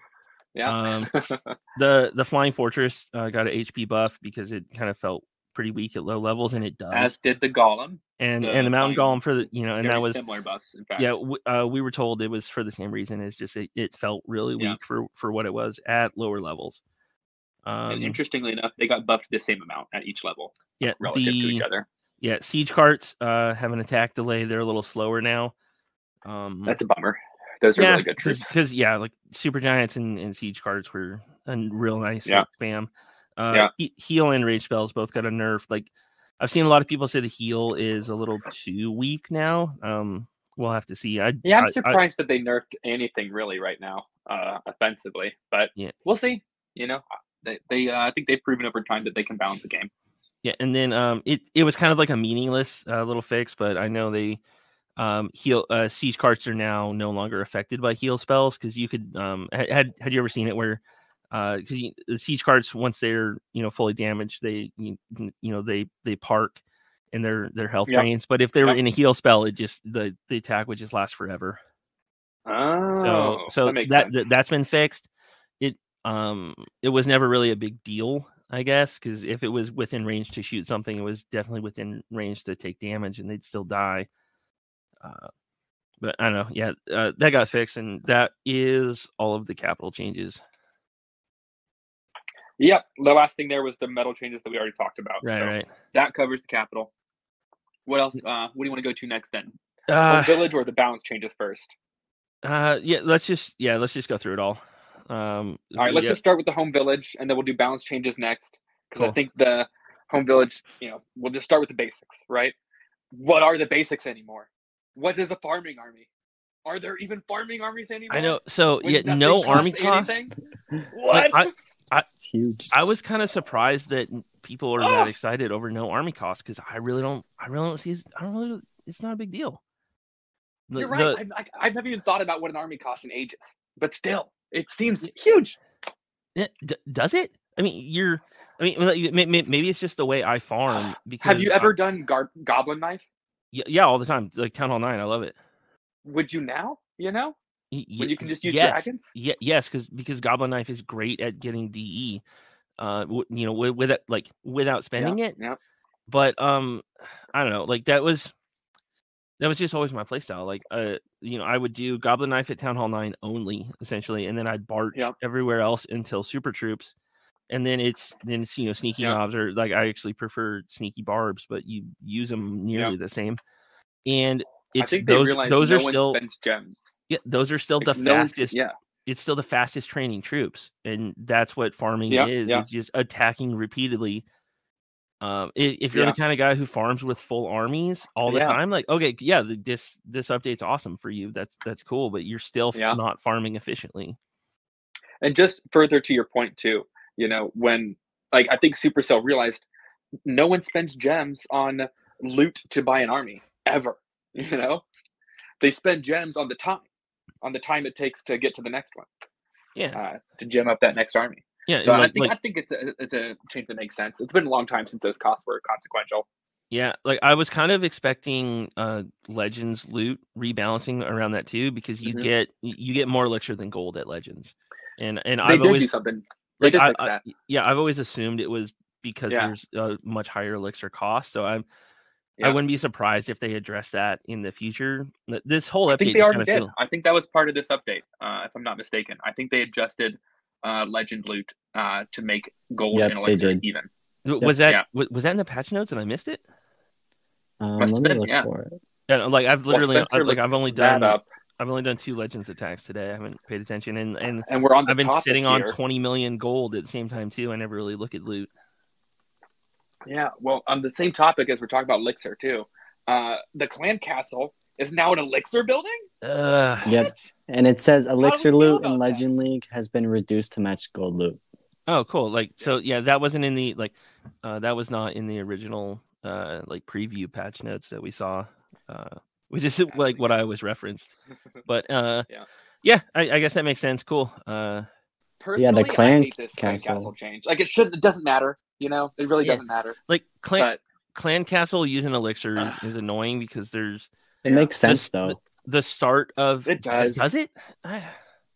[LAUGHS] yeah. um, [LAUGHS] the the flying fortress uh, got an HP buff because it kind of felt pretty weak at low levels, and it does. As did the golem. And the and the mountain golem for the you know, and that was similar buffs. In fact, yeah, w- uh, we were told it was for the same reason. It's just it, it felt really weak yeah. for for what it was at lower levels. Um, and interestingly enough, they got buffed the same amount at each level. Yeah, relative the, to each other. Yeah, siege carts uh, have an attack delay. They're a little slower now. Um, That's a bummer. Those are yeah, really good troops. Because yeah, like super giants and, and siege carts were a real nice yeah. spam. Uh, yeah. He- heal and rage spells both got a nerf. Like I've seen a lot of people say the heal is a little too weak now. Um, we'll have to see. I, yeah, I'm I, surprised I, that they nerfed anything really right now, uh, offensively. But yeah, we'll see. You know, they, they uh, I think they've proven over time that they can balance a game. Yeah, and then um, it it was kind of like a meaningless uh, little fix, but I know they um heal uh, siege carts are now no longer affected by heal spells because you could um had had you ever seen it where uh because the siege carts once they're you know fully damaged they you, you know they they park and their their health yep. drains but if they were yep. in a heal spell it just the the attack would just last forever oh so so that, that that's been fixed um it was never really a big deal I guess, because if it was within range to shoot something, it was definitely within range to take damage, and they'd still die. Uh, but I don't know. Yeah, uh, that got fixed, and that is all of the capital changes. Yep. The last thing there was the metal changes that we already talked about. Right, so right. That covers the capital. What else? Uh, what do you want to go to next then? Uh, village or the balance changes first? Uh, yeah. Let's just yeah. Let's just go through it all. Um, all right. Let's yeah. just start with the home village, and then we'll do balance changes next because Cool. I think the home village. You know, we'll just start with the basics, right? What are the basics anymore? What is a farming army? Are there even farming armies anymore? I know. So When yeah, no costs army cost. anything? What? I- [LAUGHS] It's huge. I was kind of surprised that people are that Oh! excited over no army cost because I really don't. I really don't see. I don't really. It's not a big deal. The- You're the- right. I've, I- I've never even thought about what an army costs in ages, but still, it seems huge. Yeah, d- does it? I mean, you're. I mean, like, may- may- maybe it's just the way I farm. [SIGHS] Because Have you I- ever done gar- goblin knife? yeah, yeah, all the time. Like Town Hall Nine, I love it. Would you now? You know, Y- you can just use yes. dragons. Yeah, yes, because because Goblin Knife is great at getting DE. Uh, w- you know, with, with it, like without spending it. Yeah. But um, I don't know. Like that was that was just always my playstyle. Like uh, you know, I would do Goblin Knife at Town Hall Nine only, essentially, and then I'd barch Yep. everywhere else until Super Troops. And then it's then it's, you know sneaky Yeah. knobs or like I actually prefer sneaky barbs, but you use them nearly the same. And it's those those no are still gems. yeah those are still the no fastest yeah, it's still the fastest training troops, and that's what farming is. Is just attacking repeatedly. Um, i- if you're Yeah. the kind of guy who farms with full armies all the Yeah. time, like okay, yeah, th- this this update's awesome for you. That's that's cool, but you're still Yeah. not farming efficiently. and just further to your point too, you know, when like I think Supercell realized no one spends gems on loot to buy an army ever. [LAUGHS] You know, they spend gems on the time, on the time it takes to get to the next one, Yeah, uh, to gem up that next army. Yeah, So and I think like- I think it's a it's a change that makes sense. It's been a long time since those costs were consequential. yeah, like I was kind of expecting uh Legends loot rebalancing around that too, because you Mhm. get you get more elixir than gold at Legends, and and They I've always do something. They like did I, fix I- that. yeah, I've always assumed it was because Yeah. there's a much higher elixir cost. So I'm I wouldn't be surprised if they address that in the future. This whole update, I think they already did. feel I think that was part of this update, uh, if I'm not mistaken. I think they adjusted uh, Legend Loot uh, to make gold Yep, and elixir even. W- was that Yeah. wa- was that in the patch notes and I missed it? Um, Must have been, yeah. Yeah, like I've literally Spencer I- like I've only done up, I've only done two legends attacks today. I haven't paid attention and and and we're on the I've been topic sitting on 20 million gold at the same time too. I never really look at loot. Yeah, well, on the same topic as we're talking about elixir too. Uh, the clan castle is now an elixir building. Uh, Yep. What? And it says elixir loot about in that? Legend League has been reduced to match gold loot. Oh, cool. Like so yeah, that wasn't in the like uh that was not in the original uh like preview patch notes that we saw. Uh which is like what I was referenced. [LAUGHS] But uh Yeah. yeah, I, I guess that makes sense. Cool. Uh Personally, clan I hate this clan castle. castle change. Like it should, it doesn't matter. You know, it really Yeah. doesn't matter. like clan But Clan Castle using elixir is, [SIGHS] is annoying because there's. It makes sense the, though. The, the, start of it does. Does it?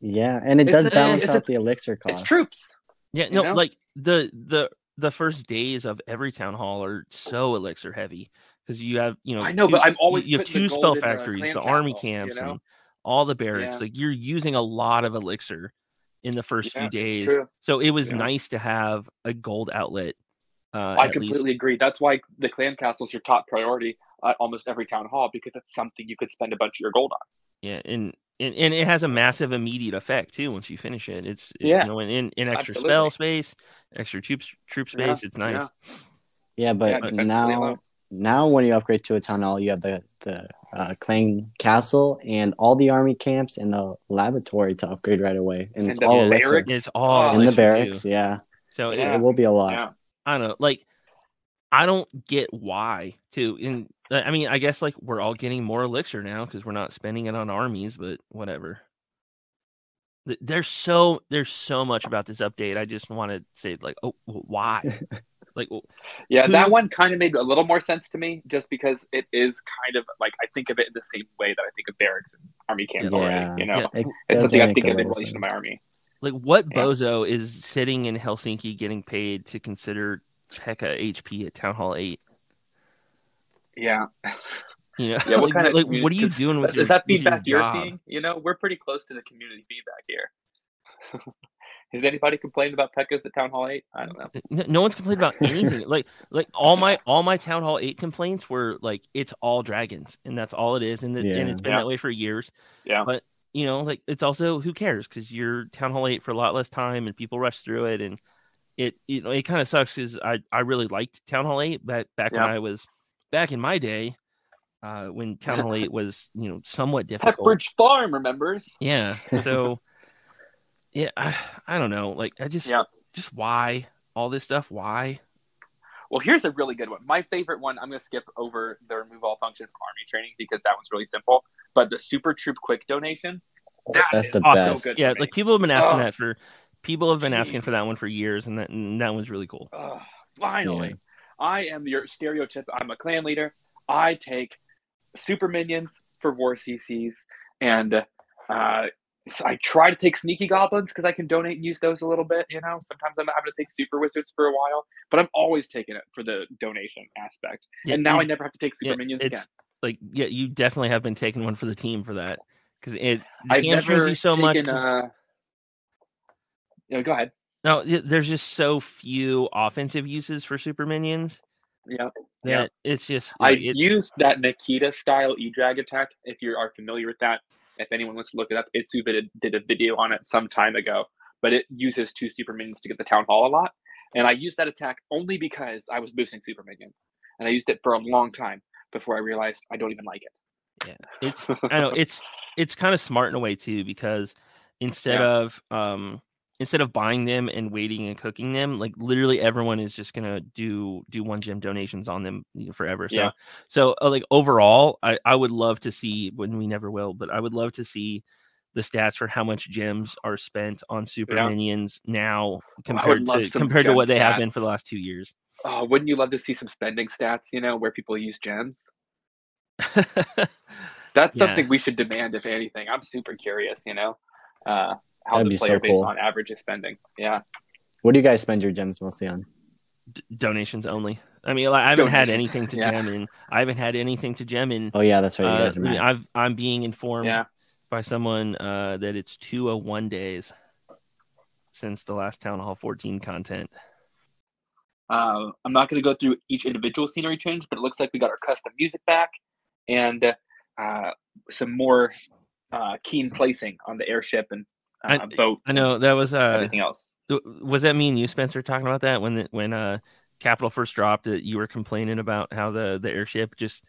yeah, and it It's does a- balance it's out a- the elixir cost. It's troops. Yeah, You no, know? like the the the first days of every town hall are so elixir heavy because you have you know I know, two- but I'm always you have two spell in the factories, the army castle, you camps, know? and all the barracks. Yeah. Like you're using a lot of elixir in the first Yeah, few days, so it was Yeah. nice to have a gold outlet. Uh, I completely least. agree. That's why the clan castle is your top priority at almost every town hall because it's something you could spend a bunch of your gold on. Yeah, and, and and it has a massive immediate effect too once you finish it. It's it- Yeah. you know, in, in, in extra Absolutely. spell space, extra troop troop Yeah, space. It's nice. yeah. Yeah, but Yeah, now now when you upgrade to a town hall, you have the the uh, clan castle and all the army camps and the laboratory to upgrade right away, and, And it's the all elixir. barracks. It's all Oh, in the elixir, too. barracks. Yeah, So it- Yeah. it will be a lot. Yeah. I don't know, like I don't get why too. In I mean, I guess like we're all getting more elixir now because we're not spending it on armies, but whatever. There's so there's so much about this update. I just want to say like, oh, why? [LAUGHS] like, w- Yeah, that one kind of made a little more sense to me just because it is kind of like I think of it in the same way that I think of barracks and army camps Yeah. already. You know, Yeah. It it's something I make think of in little relation to my army. like what Yeah. bozo is sitting in Helsinki getting paid to consider Pekka HP at Town Hall Eight? Yeah. You know, [LAUGHS] Yeah, what like, kind of like what are you doing with Is your, that with your feedback you're seeing? You know, we're pretty close to the community feedback here. [LAUGHS] Has anybody complained about Pekkas at Town Hall 8? I don't know. No, no one's complained about anything. [LAUGHS] like like all my all my town hall eight complaints were like it's all dragons and that's all it is and, the, Yeah. and it's been Yeah. that way for years. Yeah. But you know like it's also who cares because you're town hall eight for a lot less time and people rush through it and it you know it kind of sucks because I I really liked town hall eight back back when I was back in my day. Uh, when [LAUGHS] Town Hall Eight was, you know, somewhat difficult. Pepperidge Farm remembers. Yeah. [LAUGHS] So, yeah, I, I don't know. Like, I just, Yeah. just why all this stuff? Why? Well, here's a really good one. My favorite one, I'm going to skip over the remove all functions from army training because that one's really simple. But the Super Troop Quick donation, that That's is the also best. good yeah, for me. like people have been asking Oh. that for people have been asking for that one for years, and that and that one's really cool. Ugh, finally, I am your stereotype. I'm a clan leader. I take super minions for war CCs, and uh, I try to take sneaky goblins because I can donate and use those a little bit. You know, sometimes I'm having to take super wizards for a while, but I'm always taking it for the donation aspect. Yeah, and now you- I never have to take super yeah, minions it's again. like yeah, you definitely have been taking one for the team for that because it I've never you so much. taken. 'cause- Uh... Yeah, go ahead. No, there's just so few offensive uses for super minions Yeah, Yeah. it's just I like, it- used that Nikita style E drag attack. If you are familiar with that, if anyone wants to look it up, iTzu did, did a video on it some time ago. But it uses two super minions to get the town hall a lot, and I used that attack only because I was boosting super minions, and I used it for a long time before I realized I don't even like it. Yeah, it's I know [LAUGHS] it's it's kind of smart in a way too because instead Yeah. of um instead of buying them and waiting and cooking them, like literally everyone is just gonna do do one gem donations on them you know, forever. So Yeah. so uh, like overall, I I would love to see when we never will, but I would love to see the stats for how much gems are spent on super Yeah. minions now compared to compared to what they have been for the last two years. Oh, wouldn't you love to see some spending stats? You know, where people use gems. [LAUGHS] That's Yeah. something we should demand, if anything. I'm super curious. You know, uh, how That'd the be so player base cool. on average is spending. Yeah. What do you guys spend your gems mostly on? D- donations only. I mean, like, I haven't had anything to [LAUGHS] yeah. gem in. I haven't had anything to gem in Oh yeah, that's right. You Uh, guys are I mean, max. I've, I'm being informed Yeah. by someone uh, that it's 201 days since the last Town Hall 14 content. Uh, I'm not going to go through each individual scenery change, but it looks like we got our custom music back and uh, some more uh, keen placing on the airship and uh, I- boat. I know that was uh, everything else. was that me and you, Spencer, talking about that when the, when uh Capital first dropped that you were complaining about how the the airship just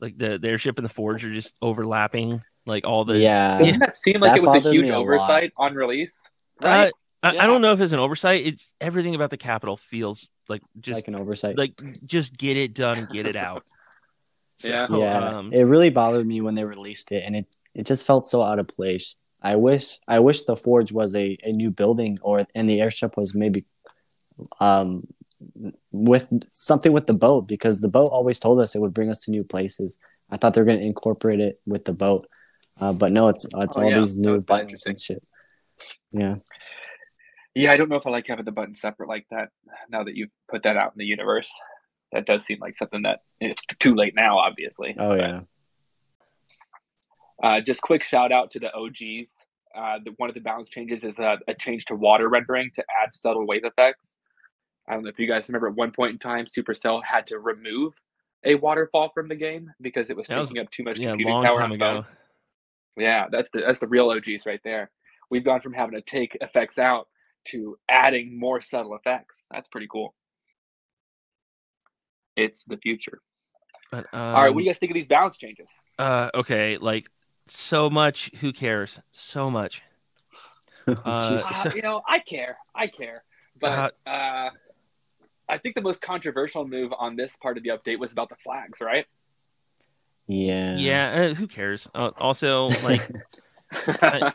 like the, the airship and the forge are just overlapping like all the yeah. Doesn't that seem like that it was a huge me a lot. oversight on release? Uh, Right? I, Yeah. I don't know if it's an oversight. It's everything about the Capital feels like just like an oversight. like just get it done and get it out. [LAUGHS] Yeah. So, yeah, um, it really bothered me when they released it, and it it just felt so out of place. I wish I wish the forge was a, a new building, or and the airship was maybe um with something with the boat because the boat always told us it would bring us to new places. I thought they were going to incorporate it with the boat, uh, but no, it's it's oh, all yeah. these new buttons and shit. Yeah. Yeah, I don't know if I like having the button separate like that. Now that you've put that out in the universe, that does seem like something that it's too late now. Obviously. Oh yeah. Uh, just quick shout out to the OGs. Uh, the, one of the balance changes is a, a, change to water rendering to add subtle wave effects. I don't know if you guys remember at one point in time, Supercell had to remove a waterfall from the game because it was that taking was, up too much yeah, computing power. Yeah, that's the that's the real OGs right there. We've gone from having to take effects out to adding more subtle effects. That's pretty cool. It's the future. But, um, All right, what do you um, guys think of these balance changes? Uh, okay, like so much. Who cares? So much. [LAUGHS] uh, uh, you know, I care. I care. But uh, uh, I think the most controversial move on this part of the update was about the flags, right? Yeah. Yeah. Uh, who cares? Uh, also, like, [LAUGHS] yeah,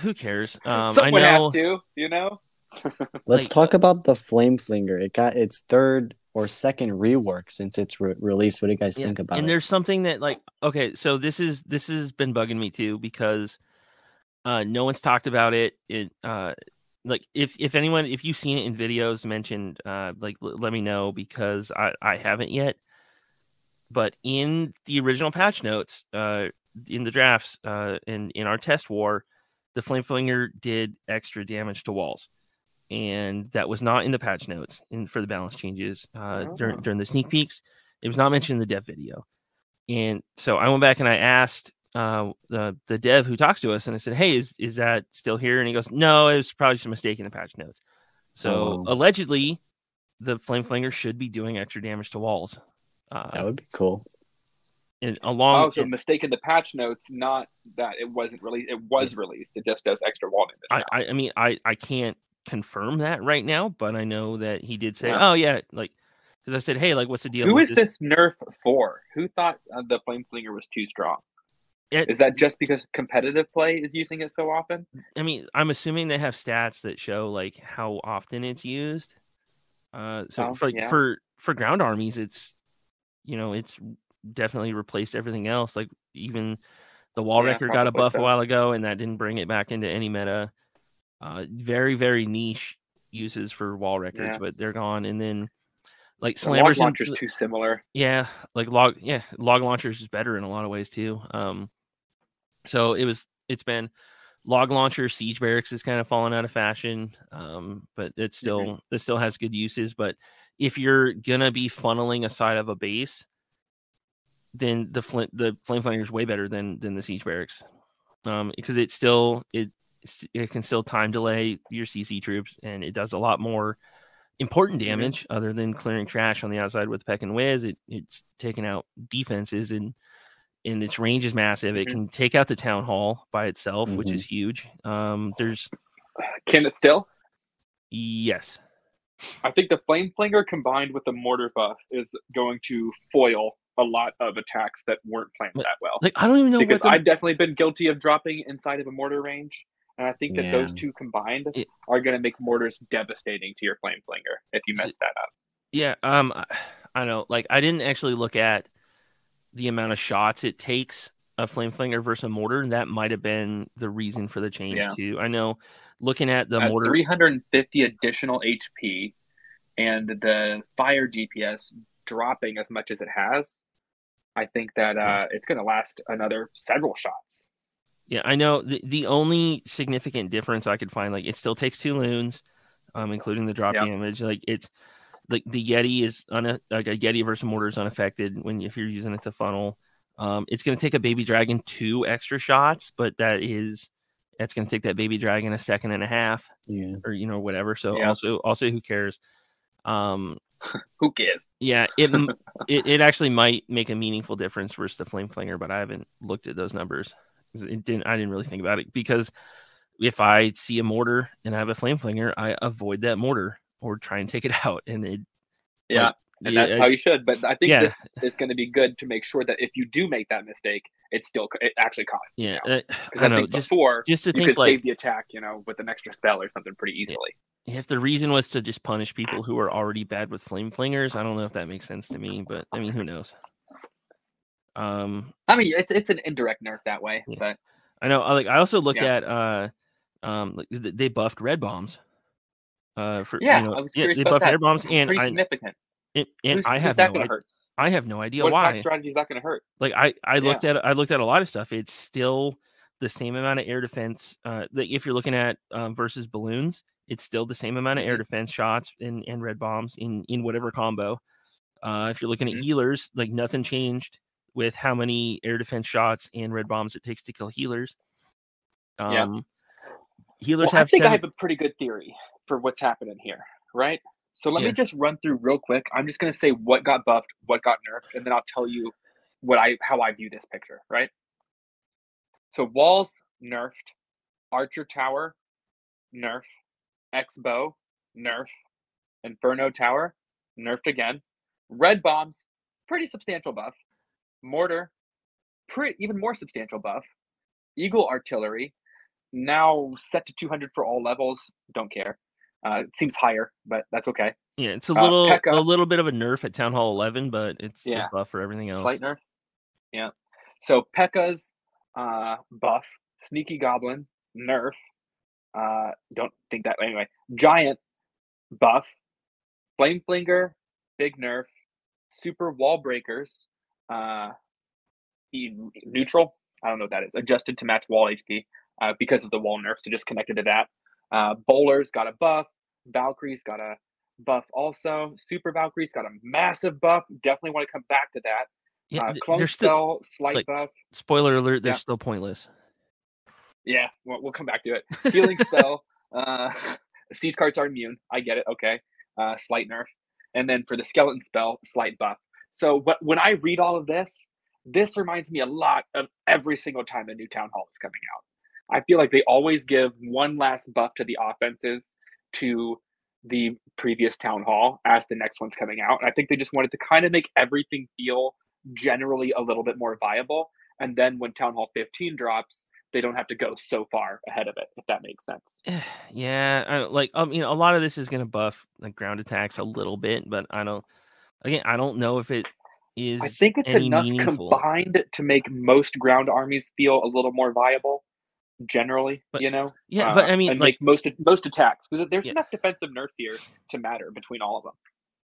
who cares? Um, Someone I know, has to, you know. [LAUGHS] Let's like, talk about the flame flinger. It got its third or second rework since its re- release. What do you guys yeah. think about and it? And there's something that like okay, so this is this has been bugging me too because uh no one's talked about it. It uh like if if anyone if you've seen it in videos mentioned uh like l- let me know because I I haven't yet. But in the original patch notes, uh in the drafts, uh in in our test war, the flame flinger did extra damage to walls and that was not in the patch notes in for the balance changes uh, oh. during during the sneak peeks. It was not mentioned in the dev video, and so I went back and I asked uh, the the dev who talks to us, and I said, "Hey, is is that still here?" And he goes, "No, it was probably just a mistake in the patch notes." So oh. allegedly, the flame flinger should be doing extra damage to walls. Uh, that would be cool. And along, oh, so mistake in the patch notes, not that it wasn't released. It was released. It just does extra wall damage. I, I, I mean, I, I can't confirm that right now, but I know that he did say, "Oh yeah," like because I said, "Hey, like, what's the deal?" Who is this? this nerf for? Who thought uh, the flame flinger was too strong? It, is that just because competitive play is using it so often? I mean, I'm assuming they have stats that show like how often it's used. Uh, so oh, for like, yeah. for for ground armies, it's you know it's definitely replaced everything else. Like even the wall yeah, wrecker got a buff so. a while ago, and that didn't bring it back into any meta. Uh, very very niche uses for wall wreckers, yeah. but they're gone. And then like the slammers, launchers too similar. Yeah, like log yeah log launchers is better in a lot of ways too. Um, so it was it's been log launcher siege barracks is kind of fallen out of fashion um but it still mm-hmm. it still has good uses but if you're gonna be funneling a side of a base then the flint the flame flanger is way better than than the siege barracks um because it still it it can still time delay your CC troops, and it does a lot more important mm-hmm. damage other than clearing trash on the outside with peck and whiz. It, it's taking out defenses and and its range is massive. It mm-hmm. can take out the town hall by itself, mm-hmm. which is huge. Um, there's can it still? Yes. I think the flame flinger combined with the mortar buff is going to foil a lot of attacks that weren't planned that well. Like I don't even know because the... I've definitely been guilty of dropping inside of a mortar range and I think that yeah. those two combined it, are going to make mortars devastating to your flame flinger if you mess that up. Yeah, um, I know. Like, I didn't actually look at the amount of shots it takes a flame flinger versus a mortar. And that might have been the reason for the change yeah. too. I know. Looking at the mortar, 350 additional HP, and the fire DPS dropping as much as it has. I think that uh, it's going to last another several shots. Yeah, I know the the only significant difference I could find, like it still takes two loons, um, including the drop yep. damage. Like it's like the Yeti is un like a Yeti versus mortar is unaffected when if you're using it to funnel. Um, it's going to take a baby dragon two extra shots, but that is that's going to take that baby dragon a second and a half, yeah, or you know whatever. So yeah. also also who cares? Um, [LAUGHS] who cares? Yeah, it, [LAUGHS] it it actually might make a meaningful difference versus the flame flinger, but I haven't looked at those numbers. It didn't. I didn't really think about it because if I see a mortar and I have a flame flinger, I avoid that mortar or try and take it [LAUGHS] out. And it, yeah, like, and that's how you should. But I think yeah. this is going to be good to make sure that if you do make that mistake, it still it actually costs. Yeah, because uh, I, I, think know, before just, just to you think could like, save the attack, you know, with an extra spell or something pretty easily. if the reason was to just punish people who are already bad with flame flingers, I don't know if that makes sense to me, but I mean, who knows? Um, I mean, it's it's an indirect nerf that way, yeah. but I know. Like, I also looked yeah. at uh, um, like they buffed red bombs. Uh, for yeah, you know, yeah, they buffed that. red bombs, and pretty I, significant. It, and who's, I have no idea. Hurt? I have no idea what why. strategy is that going to hurt? Like I, I looked yeah. at I looked at a lot of stuff. It's still the same amount of air defense. Uh, if you're looking at um, versus balloons, it's still the same amount of air mm-hmm. defense shots and, and red bombs in in whatever combo. Uh, if you're looking at mm-hmm. healers, like nothing changed with how many air defense shots and red bombs it takes to kill healers. Um, yeah. Healers well, have. I think seven... I have a pretty good theory for what's happening here, right? So let yeah. me just run through real quick. I'm just going to say what got buffed, what got nerfed, and then I'll tell you what I how I view this picture, right? So walls nerfed, archer tower nerf, bow nerf, inferno tower nerfed again, red bombs pretty substantial buff, mortar pretty even more substantial buff, eagle artillery now set to 200 for all levels. Don't care. Uh, it seems higher, but that's okay. Yeah, it's a uh, little uh, a little bit of a nerf at Town Hall 11, but it's yeah. buff for everything else. Slight nerf. Yeah. So P.E.K.K.A.'s uh, buff, Sneaky Goblin nerf. Uh, don't think that anyway. Giant buff, Flame Flinger, big nerf, Super Wall Breakers, uh, neutral. I don't know what that is. Adjusted to match wall HP uh, because of the wall nerf, so just connected to that. Uh, Bowler's got a buff. Valkyrie's got a buff also. Super Valkyrie's got a massive buff. Definitely want to come back to that. Yeah, uh, clone still slight like, buff. Spoiler alert: they're yeah. still pointless. Yeah, we'll, we'll come back to it. [LAUGHS] Healing spell. Uh, [LAUGHS] siege carts are immune. I get it. Okay, uh, slight nerf, and then for the skeleton spell, slight buff. So, when I read all of this, this reminds me a lot of every single time a new town hall is coming out. I feel like they always give one last buff to the offenses to the previous town hall as the next one's coming out. And I think they just wanted to kind of make everything feel generally a little bit more viable. And then when Town Hall 15 drops, they don't have to go so far ahead of it, if that makes sense. [SIGHS] Yeah, I, like I mean, a lot of this is going to buff like ground attacks a little bit, but I don't. Again, I don't know if it is. I think it's enough meaningful. combined to make most ground armies feel a little more viable generally, but, you know. Yeah, uh, but I mean, like most most attacks, there's yeah. enough defensive nerf here to matter between all of them.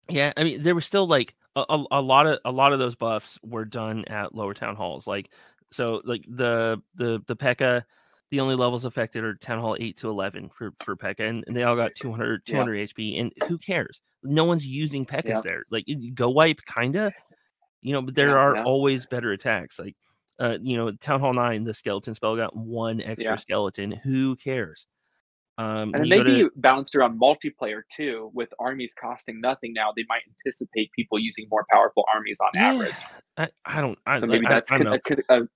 Yeah, I mean, there was still like a, a, a, lot of a lot of those buffs were done at lower town halls. Like, so like the the the P.E.K.K.A., the only levels affected are town hall eight to eleven for for P.E.K.K.A., and, and they all got 200, 200 yeah. HP. And who cares? No one's using P.E.K.K.A.s yeah. there. Like, go wipe, kinda. You know, but there yeah, are always better attacks. Like uh, you know, Town Hall Nine, the skeleton spell got one extra skeleton. Who cares? Um, and maybe to... balanced around multiplayer too, with armies costing nothing now. They might anticipate people using more powerful armies on average. I, I don't. I, so maybe I, that's I, con- a, a,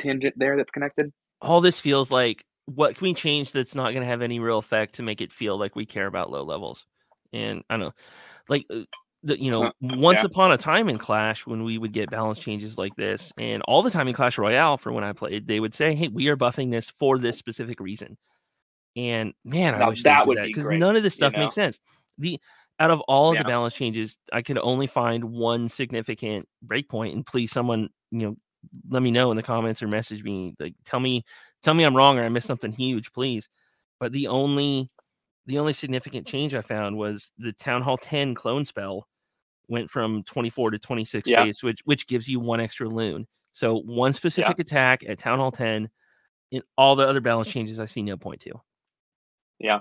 tangent there that's connected. All this feels like what can we change that's not going to have any real effect to make it feel like we care about low levels. And I don't know, like uh, the, you know, once yeah. upon a time in Clash, when we would get balance changes like this, and all the time in Clash Royale for when I played, they would say, "Hey, we are buffing this for this specific reason." And man, now, I wish that would that because none of this stuff you know? makes sense. The out of all of yeah. the balance changes, I could only find one significant breakpoint. And please, someone, you know, let me know in the comments or message me. Like, tell me, tell me I'm wrong or I missed something huge, please. But the only, the only significant change I found was the Town Hall 10 clone spell went from 24 to 26 yeah. base, which which gives you one extra loon. So one specific yeah. attack at Town Hall 10. In all the other balance changes, I see no point to. Yeah.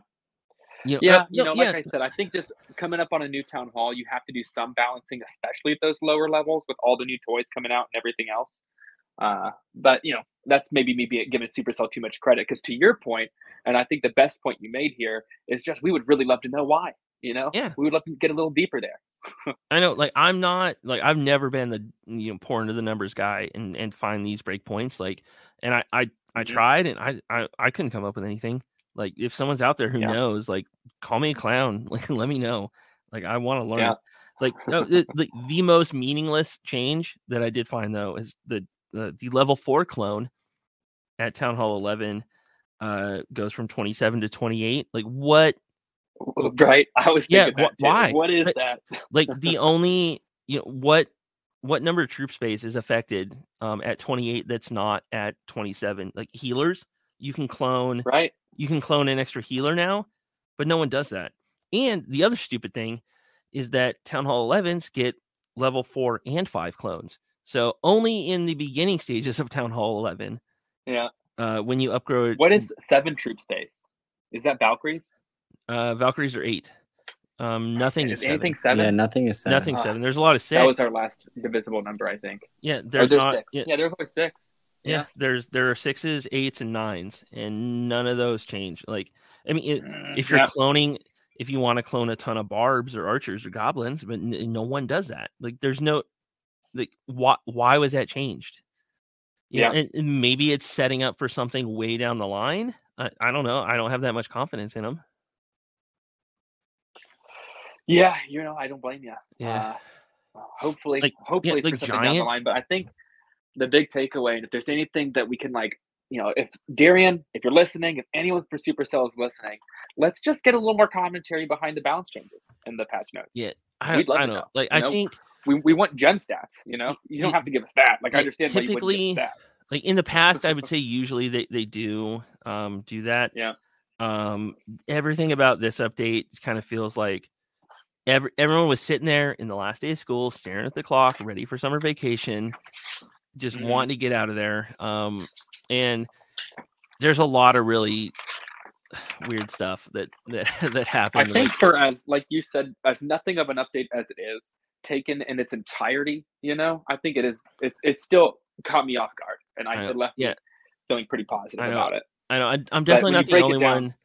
You know, yeah, uh, you know, like yeah. I said, I think just coming up on a new town hall, you have to do some balancing, especially at those lower levels with all the new toys coming out and everything else. Uh, but you know, that's maybe me giving Supercell too much credit because to your point, and I think the best point you made here is just we would really love to know why. You know, yeah, we would love to get a little deeper there. [LAUGHS] I know, like I'm not like I've never been the you know pour into the numbers guy and and find these break points. Like, and I I I mm-hmm. tried and I I I couldn't come up with anything. Like, if someone's out there who yeah. knows, like, call me a clown. [LAUGHS] Like, let me know. Like, I want to learn. Yeah. Like, no, [LAUGHS] the, the, the most meaningless change that I did find though is the the, the level four clone at Town Hall 11 uh goes from 27 to 28. Like, what [LAUGHS] Right. I was yeah. Wh- why? What is that? like the only you know what what number of troop space is affected um, at 28 that's not at 27 like healers you can clone right you can clone an extra healer now but no one does that and the other stupid thing is that town hall 11s get level 4 and 5 clones so only in the beginning stages of town hall 11 yeah uh, when you upgrade what is seven troop space is that valkyries uh, valkyries are eight um, nothing is, is anything seven. seven. Yeah, nothing is seven. Nothing seven. There's a lot of six. That was our last divisible number, I think. Yeah, there's, there's not. Six. Yeah. yeah, there's always six. Yeah. yeah. there's there are sixes, eights, and nines, and none of those change. Like, I mean, it, mm, if you're yeah. cloning, if you want to clone a ton of barbs or archers or goblins, but n- no one does that. Like, there's no, like, why why was that changed? You yeah, know, and, and, maybe it's setting up for something way down the line. I, I don't know. I don't have that much confidence in them. Yeah, you know, I don't blame you. Yeah. Uh, hopefully, like, hopefully yeah, it's like for something Giants? down the line. But I think the big takeaway, and if there's anything that we can like, you know, if Darian, if you're listening, if anyone for Supercell is listening, let's just get a little more commentary behind the balance changes in the patch notes. Yeah, I, We'd love I know. know. Like, I know? think we, we want gen stats. You know, you don't have to give us that. Like, I understand typically, like in the past, I would [LAUGHS] say usually they they do um do that. Yeah. Um, everything about this update kind of feels like every, everyone was sitting there in the last day of school, staring at the clock, ready for summer vacation, just mm-hmm. wanting to get out of there. Um, and there's a lot of really weird stuff that that [LAUGHS] that happened. I think like, for as like you said, as nothing of an update as it is, taken in its entirety, you know, I think it is. It's it still caught me off guard, and I, I left yeah. feeling pretty positive about it. I know. I, am definitely not the only down, one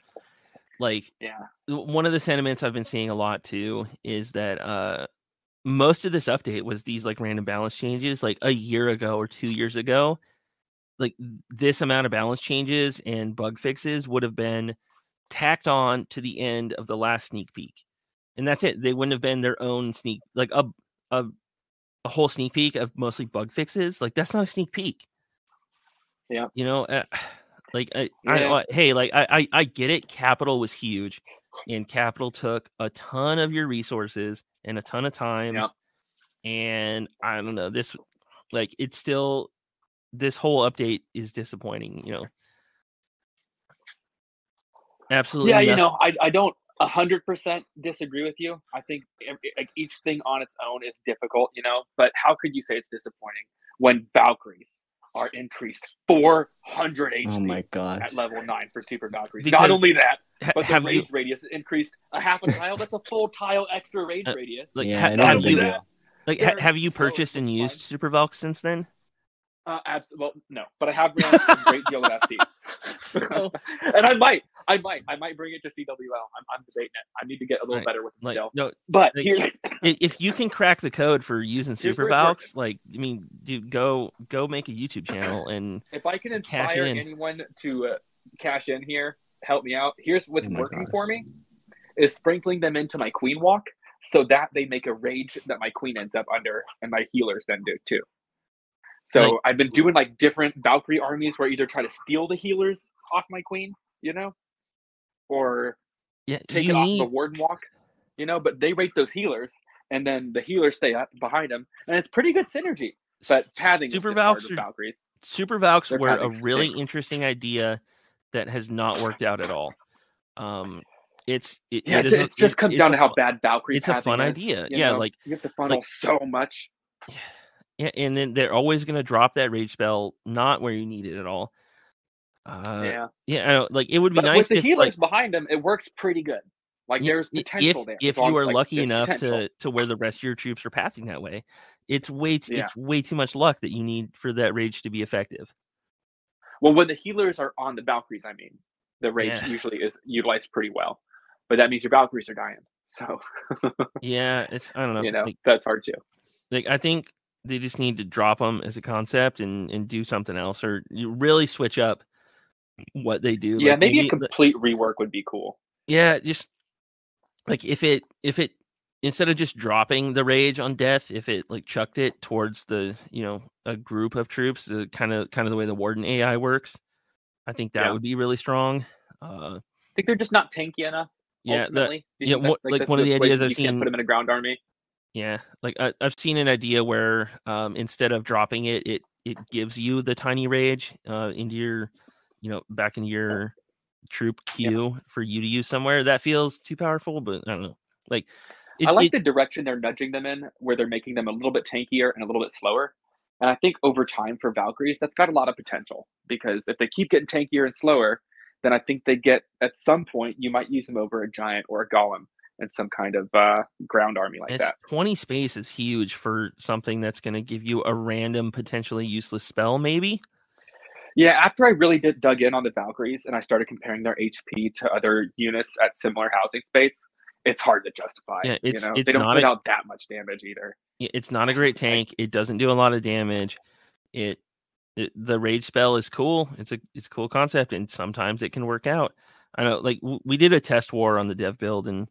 like, yeah, one of the sentiments I've been seeing a lot too is that uh most of this update was these like random balance changes like a year ago or two years ago. Like this amount of balance changes and bug fixes would have been tacked on to the end of the last sneak peek, and that's it. They wouldn't have been their own sneak like a a a whole sneak peek of mostly bug fixes. Like that's not a sneak peek. Yeah, you know. Uh, [SIGHS] like, I, yeah. I, hey, like I, I, I get it. Capital was huge, and capital took a ton of your resources and a ton of time. Yeah. And I don't know this, like it's still this whole update is disappointing. You know, absolutely. Yeah, nothing. you know, I, I don't hundred percent disagree with you. I think like each thing on its own is difficult, you know. But how could you say it's disappointing when Valkyries are increased 400 HP oh my god at level 9 for Super Valkyries. Because Not only that, but the rage you... radius increased a half a tile. That's a full tile extra rage uh, radius. Like, yeah, ha- have you, that, like ha- have you purchased so and used Super Valk since then? Uh, absolutely. Well, no, but I have ran a great deal of FCs, [LAUGHS] [LAUGHS] and I might, I might, I might bring it to CWL. I'm, I'm debating it. I need to get a little right. better with it like, still. No, but like, here, if you can crack the code for using [LAUGHS] Super Valks, like I mean, dude, go go make a YouTube channel and if I can inspire in. anyone to uh, cash in here, help me out. Here's what's oh working God. for me: is sprinkling them into my Queen Walk so that they make a rage that my Queen ends up under, and my healers then do too. So like, I've been doing like different Valkyrie armies where I either try to steal the healers off my queen, you know, or yeah, take it need... off the warden walk, you know. But they rate those healers, and then the healers stay up behind them, and it's pretty good synergy. But padding super Valkyries. Super Valks were a really interesting idea that has not worked out at all. Um, it's it, yeah, it, it just comes down to how bad Valkyrie. It's a fun idea. Yeah, know? like you have to funnel like, so much. Yeah and then they're always going to drop that rage spell not where you need it at all. Uh, yeah, yeah, I know, like it would be but nice with the if, healers like, behind them. It works pretty good. Like there's potential if, there. If you are like, lucky enough potential. to to where the rest of your troops are passing that way, it's way t- yeah. it's way too much luck that you need for that rage to be effective. Well, when the healers are on the Valkyries, I mean, the rage yeah. usually is utilized pretty well, but that means your Valkyries are dying. So [LAUGHS] yeah, it's I don't know. You know like, that's hard too. Like I think they just need to drop them as a concept and and do something else, or you really switch up what they do. Yeah, like maybe, maybe, a complete rework would be cool. Yeah, just like if it if it instead of just dropping the rage on death, if it like chucked it towards the you know a group of troops, the kind of kind of the way the warden AI works, I think that yeah. would be really strong. Uh, I think they're just not tanky enough. Yeah, ultimately. The, yeah, like, like one of the ideas I've seen. Put them in a ground army. Yeah, like I, have seen an idea where um, instead of dropping it, it it gives you the tiny rage uh, into your, you know, back into your troop queue yeah. for you to use somewhere. That feels too powerful, but I don't know. Like, it, I like it, the direction they're nudging them in, where they're making them a little bit tankier and a little bit slower. And I think over time for Valkyries, that's got a lot of potential because if they keep getting tankier and slower, then I think they get at some point you might use them over a giant or a golem and some kind of uh, ground army like it's, that. 20 space is huge for something that's going to give you a random, potentially useless spell, maybe. Yeah, after I really did dug in on the Valkyries and I started comparing their HP to other units at similar housing space, it's hard to justify. Yeah, it's, you know? it's they don't put a, out that much damage either. It's not a great tank. It doesn't do a lot of damage. It, it the rage spell is cool. It's a it's a cool concept, and sometimes it can work out. I know, like w- we did a test war on the dev build, and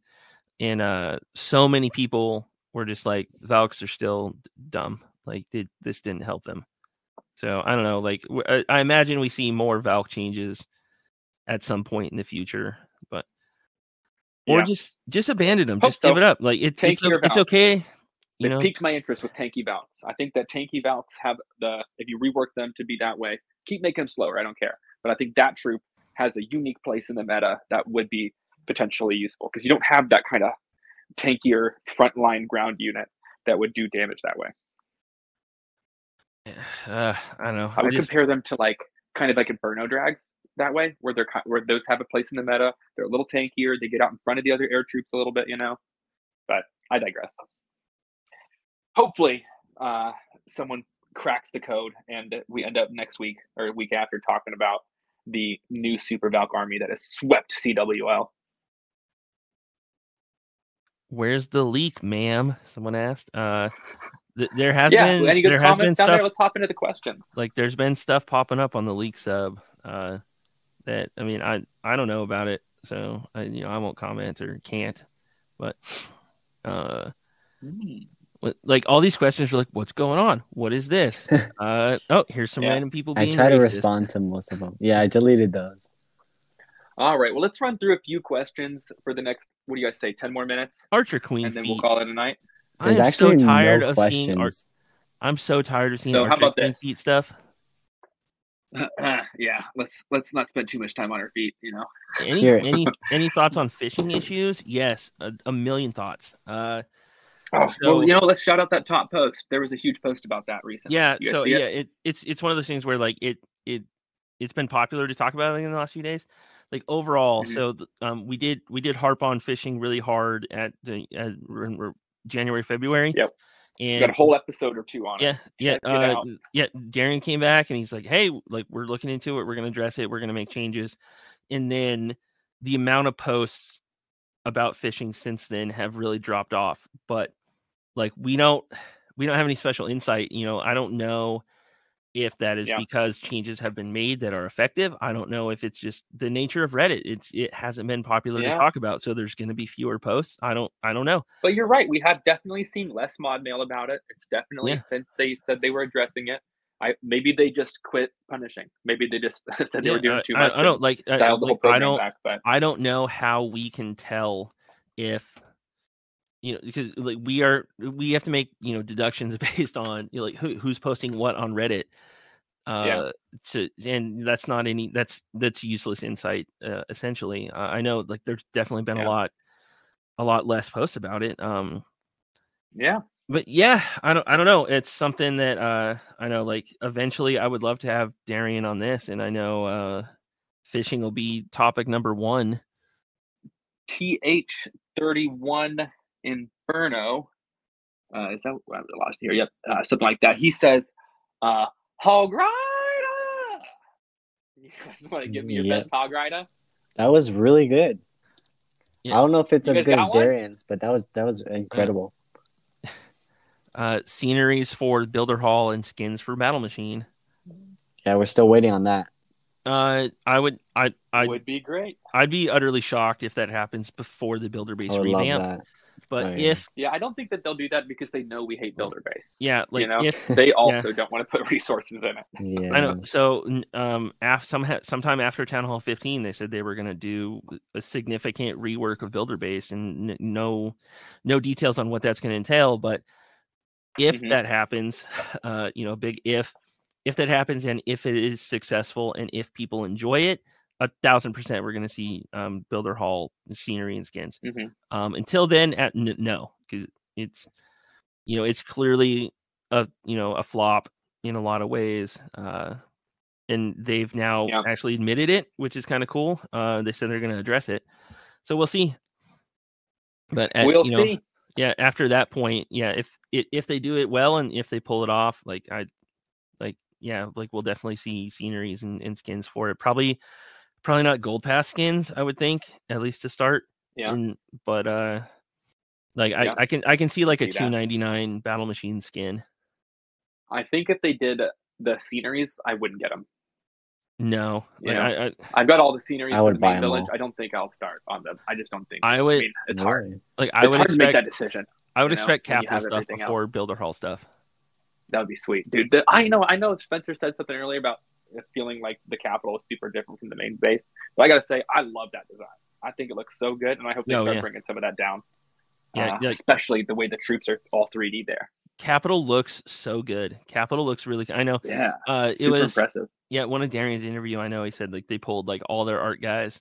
and uh, so many people were just like, Valks are still dumb. Like they, this didn't help them. So I don't know. Like I, I imagine we see more Valk changes at some point in the future or yeah. just just abandon them. Hope just so. give it up. Like it, it's it's okay. You know? piqued my interest with tanky Valks. I think that tanky Valks have the if you rework them to be that way, keep making them slower. I don't care, but I think that troop has a unique place in the meta that would be potentially useful because you don't have that kind of tankier frontline ground unit that would do damage that way. [SIGHS] Uh, I don't know. I would just... compare them to like kind of like Inferno Drags that way, where they're where those have a place in the meta. They're a little tankier. They get out in front of the other air troops a little bit, you know. But I digress. Hopefully, uh, someone cracks the code and we end up next week or week after talking about the new Super Valk army that has swept CWL. Where's the leak, ma'am? Someone asked. Uh, th- there has yeah, been. Any good there comments has been down stuff, there? Let's hop into the questions. Like, there's been stuff popping up on the leak sub. Uh, that I mean I I don't know about it, so I, you know I won't comment or can't. But uh, mm. like all these questions are like, what's going on? What is this? [LAUGHS] uh, oh, here's some yeah. random people. I try to respond to most of them. Yeah, I deleted those. All right, well, let's run through a few questions for the next. What do you guys say? Ten more minutes. Archer Queen, and then feet. we'll call it a night. There's I'm actually so tired no of questions. seeing. Ar- I'm so tired of seeing so Archer how about Queen this? feet stuff. [CLEARS THROAT] yeah, let's let's not spend too much time on our feet. You know. Any any [LAUGHS] any thoughts on fishing issues? Yes, a, a million thoughts. Uh, oh, so, well, you know, let's shout out that top post. There was a huge post about that recently. Yeah. So yeah, it? it? it's it's one of those things where like it it it's been popular to talk about in the last few days. Like overall, mm-hmm. so um, we did we did harp on fishing really hard at the at, January February. Yep. And got a whole episode or two on yeah, it. Yeah, yeah, uh, yeah. Darian came back and he's like, "Hey, like we're looking into it. We're gonna address it. We're gonna make changes." And then the amount of posts about fishing since then have really dropped off. But like we don't we don't have any special insight. You know, I don't know if that is yeah. because changes have been made that are effective. I don't know if it's just the nature of Reddit. It's it hasn't been popular yeah. to talk about, so there's going to be fewer posts. I don't I don't know. But you're right. We have definitely seen less mod mail about it. It's definitely yeah. since they said they were addressing it. I maybe they just quit punishing. Maybe they just [LAUGHS] said they were doing too much. I, I don't like. I, like I don't. Back, but... I don't know how we can tell if you know because like we are we have to make you know deductions [LAUGHS] based on you know, like who, who's posting what on reddit uh yeah. to and that's not any that's that's useless insight uh, essentially uh, i know like there's definitely been yeah. a lot a lot less posts about it um yeah but yeah i don't i don't know it's something that uh i know like eventually i would love to have darian on this and i know uh fishing will be topic number one th31 Inferno. Uh, is that what I lost here? Yep, uh, something like that. He says, uh, "Hog Rider." [LAUGHS] You guys want to give me your yep. best Hog Rider? That was really good. Yeah. I don't know if it's you as good as Darian's, but that was that was incredible. [LAUGHS] Uh, sceneries for Builder Hall and skins for Battle Machine. Yeah, we're still waiting on that. Uh, I would, I, I would be great. I'd be utterly shocked if that happens before the builder base revamp. But oh, yeah. if yeah, I don't think that they'll do that because they know we hate builder base. Yeah, like you know, if, they also yeah. don't want to put resources in it. Yeah. I know. So, um, after some sometime after Town Hall 15, they said they were going to do a significant rework of builder base, and no, no details on what that's going to entail. But if mm-hmm. that happens, [SIGHS] uh, you know, big if, if that happens, and if it is successful, and if people enjoy it, a thousand percent we're going to see um, builder hall scenery and skins. Mm-hmm. um, until then at n- no because it's you know it's clearly a you know a flop in a lot of ways uh, and they've now yeah. actually admitted it which is kind of cool uh, they said they're going to address it. So we'll see. But at, we'll see know, yeah after that point yeah if if they do it well and if they pull it off like i like yeah like we'll definitely see sceneries and, and skins for it. Probably probably not gold pass skins i would think at least to start. Yeah. And, but uh like yeah. I, I can i can see like a 299 battle machine skin. I think if they did the sceneries i wouldn't get them no yeah. I, I, have got all the sceneries i would buy village. all. i don't think i'll start on them. I just don't think i would I mean, it's hard. like i it's would hard expect, to make that decision i would expect know, capital stuff before else. builder hall stuff. That would be sweet dude. The, i know i know spencer said something earlier about feeling like the capital is super different from the main base. But I gotta say, I love that design. I think it looks so good, and I hope they oh, start yeah. bringing some of that down. Yeah, uh, yeah, especially the way the troops are all 3D there. Capital looks so good. Capital looks really. I know. Yeah, uh, it was impressive. Yeah, one of Darian's interview, I know he said like they pulled like all their art guys,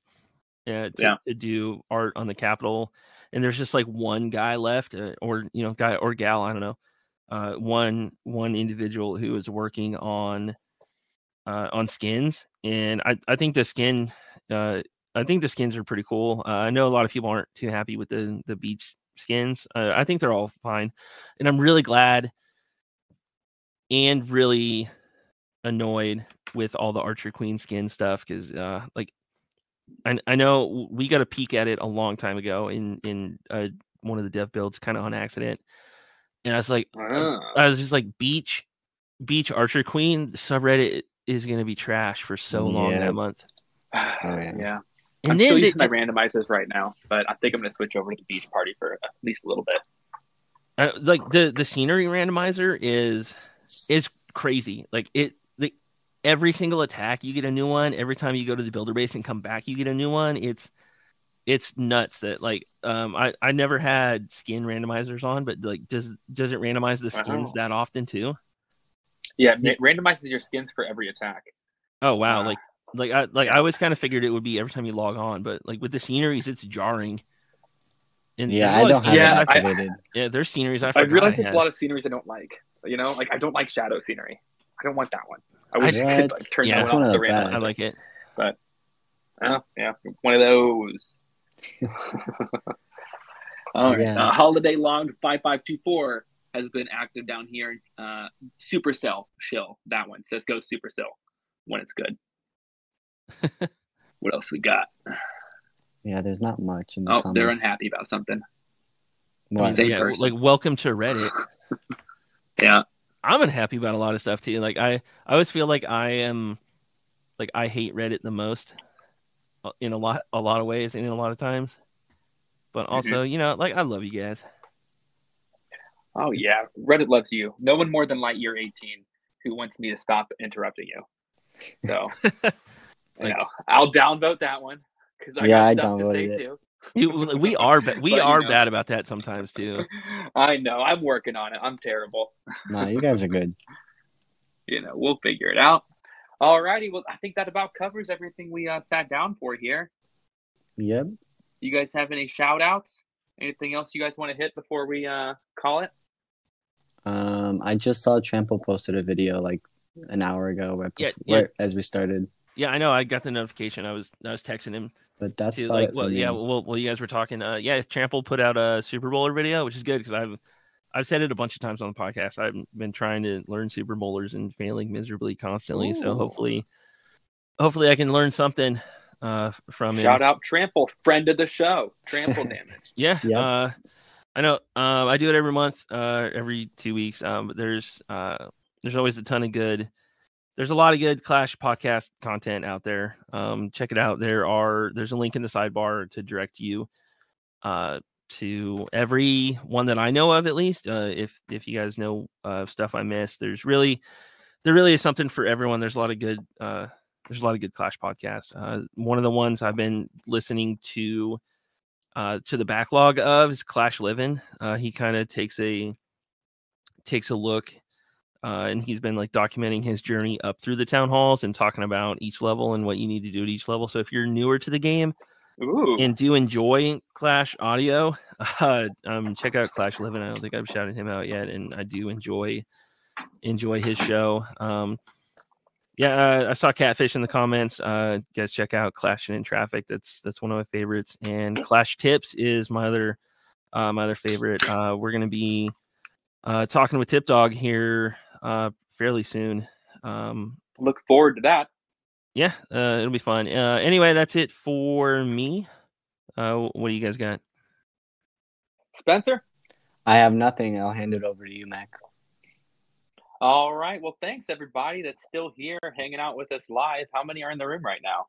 uh, to, yeah, to do art on the Capital, and there's just like one guy left, uh, or you know, guy or gal, I don't know, uh, one one individual who is working on uh, on skins, and I I think the skin uh, I think the skins are pretty cool. Uh, I know a lot of people aren't too happy with the the beach skins. Uh, I think they're all fine, and I'm really glad and really annoyed with all the Archer Queen skin stuff because uh, like I I know we got a peek at it a long time ago in in uh, one of the dev builds, kind of on accident, and I was like, uh. I was just like beach beach Archer Queen subreddit is going to be trash for so long yeah. that month. Oh, yeah. [SIGHS] yeah. And I'm then still using the, my randomizers right now, but I think I'm going to switch over to the beach party for at least a little bit. Uh, like the the scenery randomizer is is crazy. Like it, the every single attack you get a new one. Every time you go to the builder base and come back, you get a new one. It's it's nuts that like um I I never had skin randomizers on, but like does does it randomize the skins wow. that often too? Yeah, it randomizes your skins for every attack. Oh wow! Uh, like like I like I always kind of figured it would be every time you log on, but like with the sceneries, it's jarring. And yeah, I don't have yeah, activated. I, yeah, there's sceneries I. I realize there's a lot of sceneries I don't like. You know, like I don't like shadow scenery. I don't want that one. I wish I, could like, turn yeah, that one off the random. I like it, but uh, yeah, one of those. [LAUGHS] All right, yeah. uh, holiday long five five two four has been active down here. Uh, Supercell shill that one says go Supercell when it's good. [LAUGHS] what else we got? Yeah, there's not much. In the oh, comments. they're unhappy about something. What? Yeah, person. like welcome to Reddit. [LAUGHS] yeah, I'm unhappy about a lot of stuff too. Like I, I always feel like I am, like I hate Reddit the most, uh, in a lot, a lot of ways, and in a lot of times. But mm-hmm. also, mm-hmm. you know, like I love you guys. Oh yeah, Reddit loves you. No one more than Lightyear 18 who wants me to stop interrupting you. So, [LAUGHS] like, you know, I'll downvote that one because I yeah, got stuff to say it. too. You, we [LAUGHS] are ba- we are know. bad about that sometimes too. [LAUGHS] I know. I'm working on it. I'm terrible. nah, you guys are good. you know, we'll figure it out. All righty. Well, I think that about covers everything we uh, sat down for here. Yep. You guys have any shout outs? Anything else you guys want to hit before we uh, call it? Um, I just saw Trample posted a video like an hour ago, right yeah, before, yeah. as we started. Yeah, I know. I got the notification. I was I was texting him. But that's to, like, well, yeah. Well, well, you guys were talking. Uh, yeah, Trample put out a Super Bowler video, which is good because I've I've said it a bunch of times on the podcast. I've been trying to learn Super Bowlers and failing miserably constantly. Ooh. So hopefully, hopefully I can learn something uh, from it. Shout him. out Trample, friend of the show. Trample [LAUGHS] damage. yeah. Yep. Uh, I know. Um, I do it every month, uh, every two weeks. Um, there's uh, there's always a ton of good. There's a lot of good Clash podcast content out there. Um, check it out. There are there's a link in the sidebar to direct you uh, to every one that I know of, at least. Uh, if if you guys know uh, stuff I missed, there's really there really is something for everyone. There's a lot of good uh, there's a lot of good Clash podcasts. Uh, one of the ones I've been listening to uh, to the backlog of is Clash Living. Uh, he kind of takes a takes a look, uh, and he's been like documenting his journey up through the town halls and talking about each level and what you need to do at each level. So if you're newer to the game Ooh. and do enjoy Clash audio, [LAUGHS] uh, um, check out Clash Living. I don't think I've shouted him out yet, and I do enjoy enjoy his show. Um, yeah, uh, I saw Catfish in the comments. Uh, guys, check out Clashing in Traffic. That's that's one of my favorites. And Clash Tips is my other uh, my other favorite. Uh, we're gonna be uh, talking with Tip Dog here uh, fairly soon. Um, Look forward to that. Yeah, uh, it'll be fun. Uh, anyway, that's it for me. Uh, what do you guys got? Spencer? I have nothing. I'll hand it over to you, Mac. All right. Well, thanks everybody that's still here hanging out with us live. How many are in the room right now?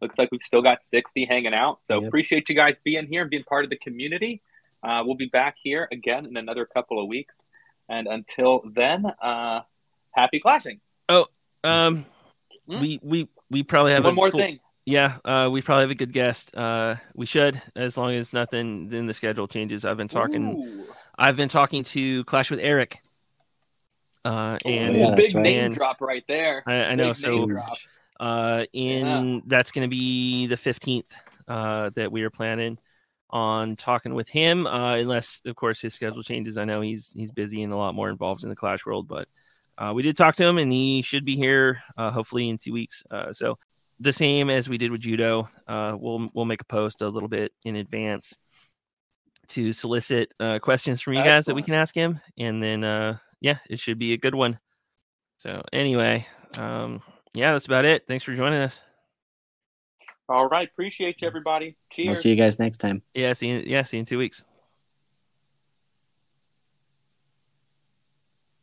Looks like we've still got 60 hanging out. So yep. appreciate you guys being here and being part of the community. Uh, we'll be back here again in another couple of weeks. And until then, uh, happy clashing. Oh, um, mm? we we we probably have one more cool, thing. Yeah, uh, we probably have a good guest. Uh, we should, as long as nothing in the schedule changes. I've been talking. Ooh. I've been talking to Clash with Eric. Uh, and yeah, big right. name drop right there. I, I know. So, uh, in yeah. that's going to be the fifteenth uh, that we are planning on talking with him, uh, unless of course his schedule changes. I know he's he's busy and a lot more involved in the Clash world, but uh, we did talk to him, and he should be here uh, hopefully in two weeks. Uh, so the same as we did with judo, uh, we'll we'll make a post a little bit in advance to solicit uh, questions from you guys that we can ask him, and then uh, yeah, it should be a good one. So anyway, um, yeah, that's about it. Thanks for joining us. All right. Appreciate you, everybody. Cheers. We'll see you guys next time. Yeah. See you. Yeah. See you in two weeks.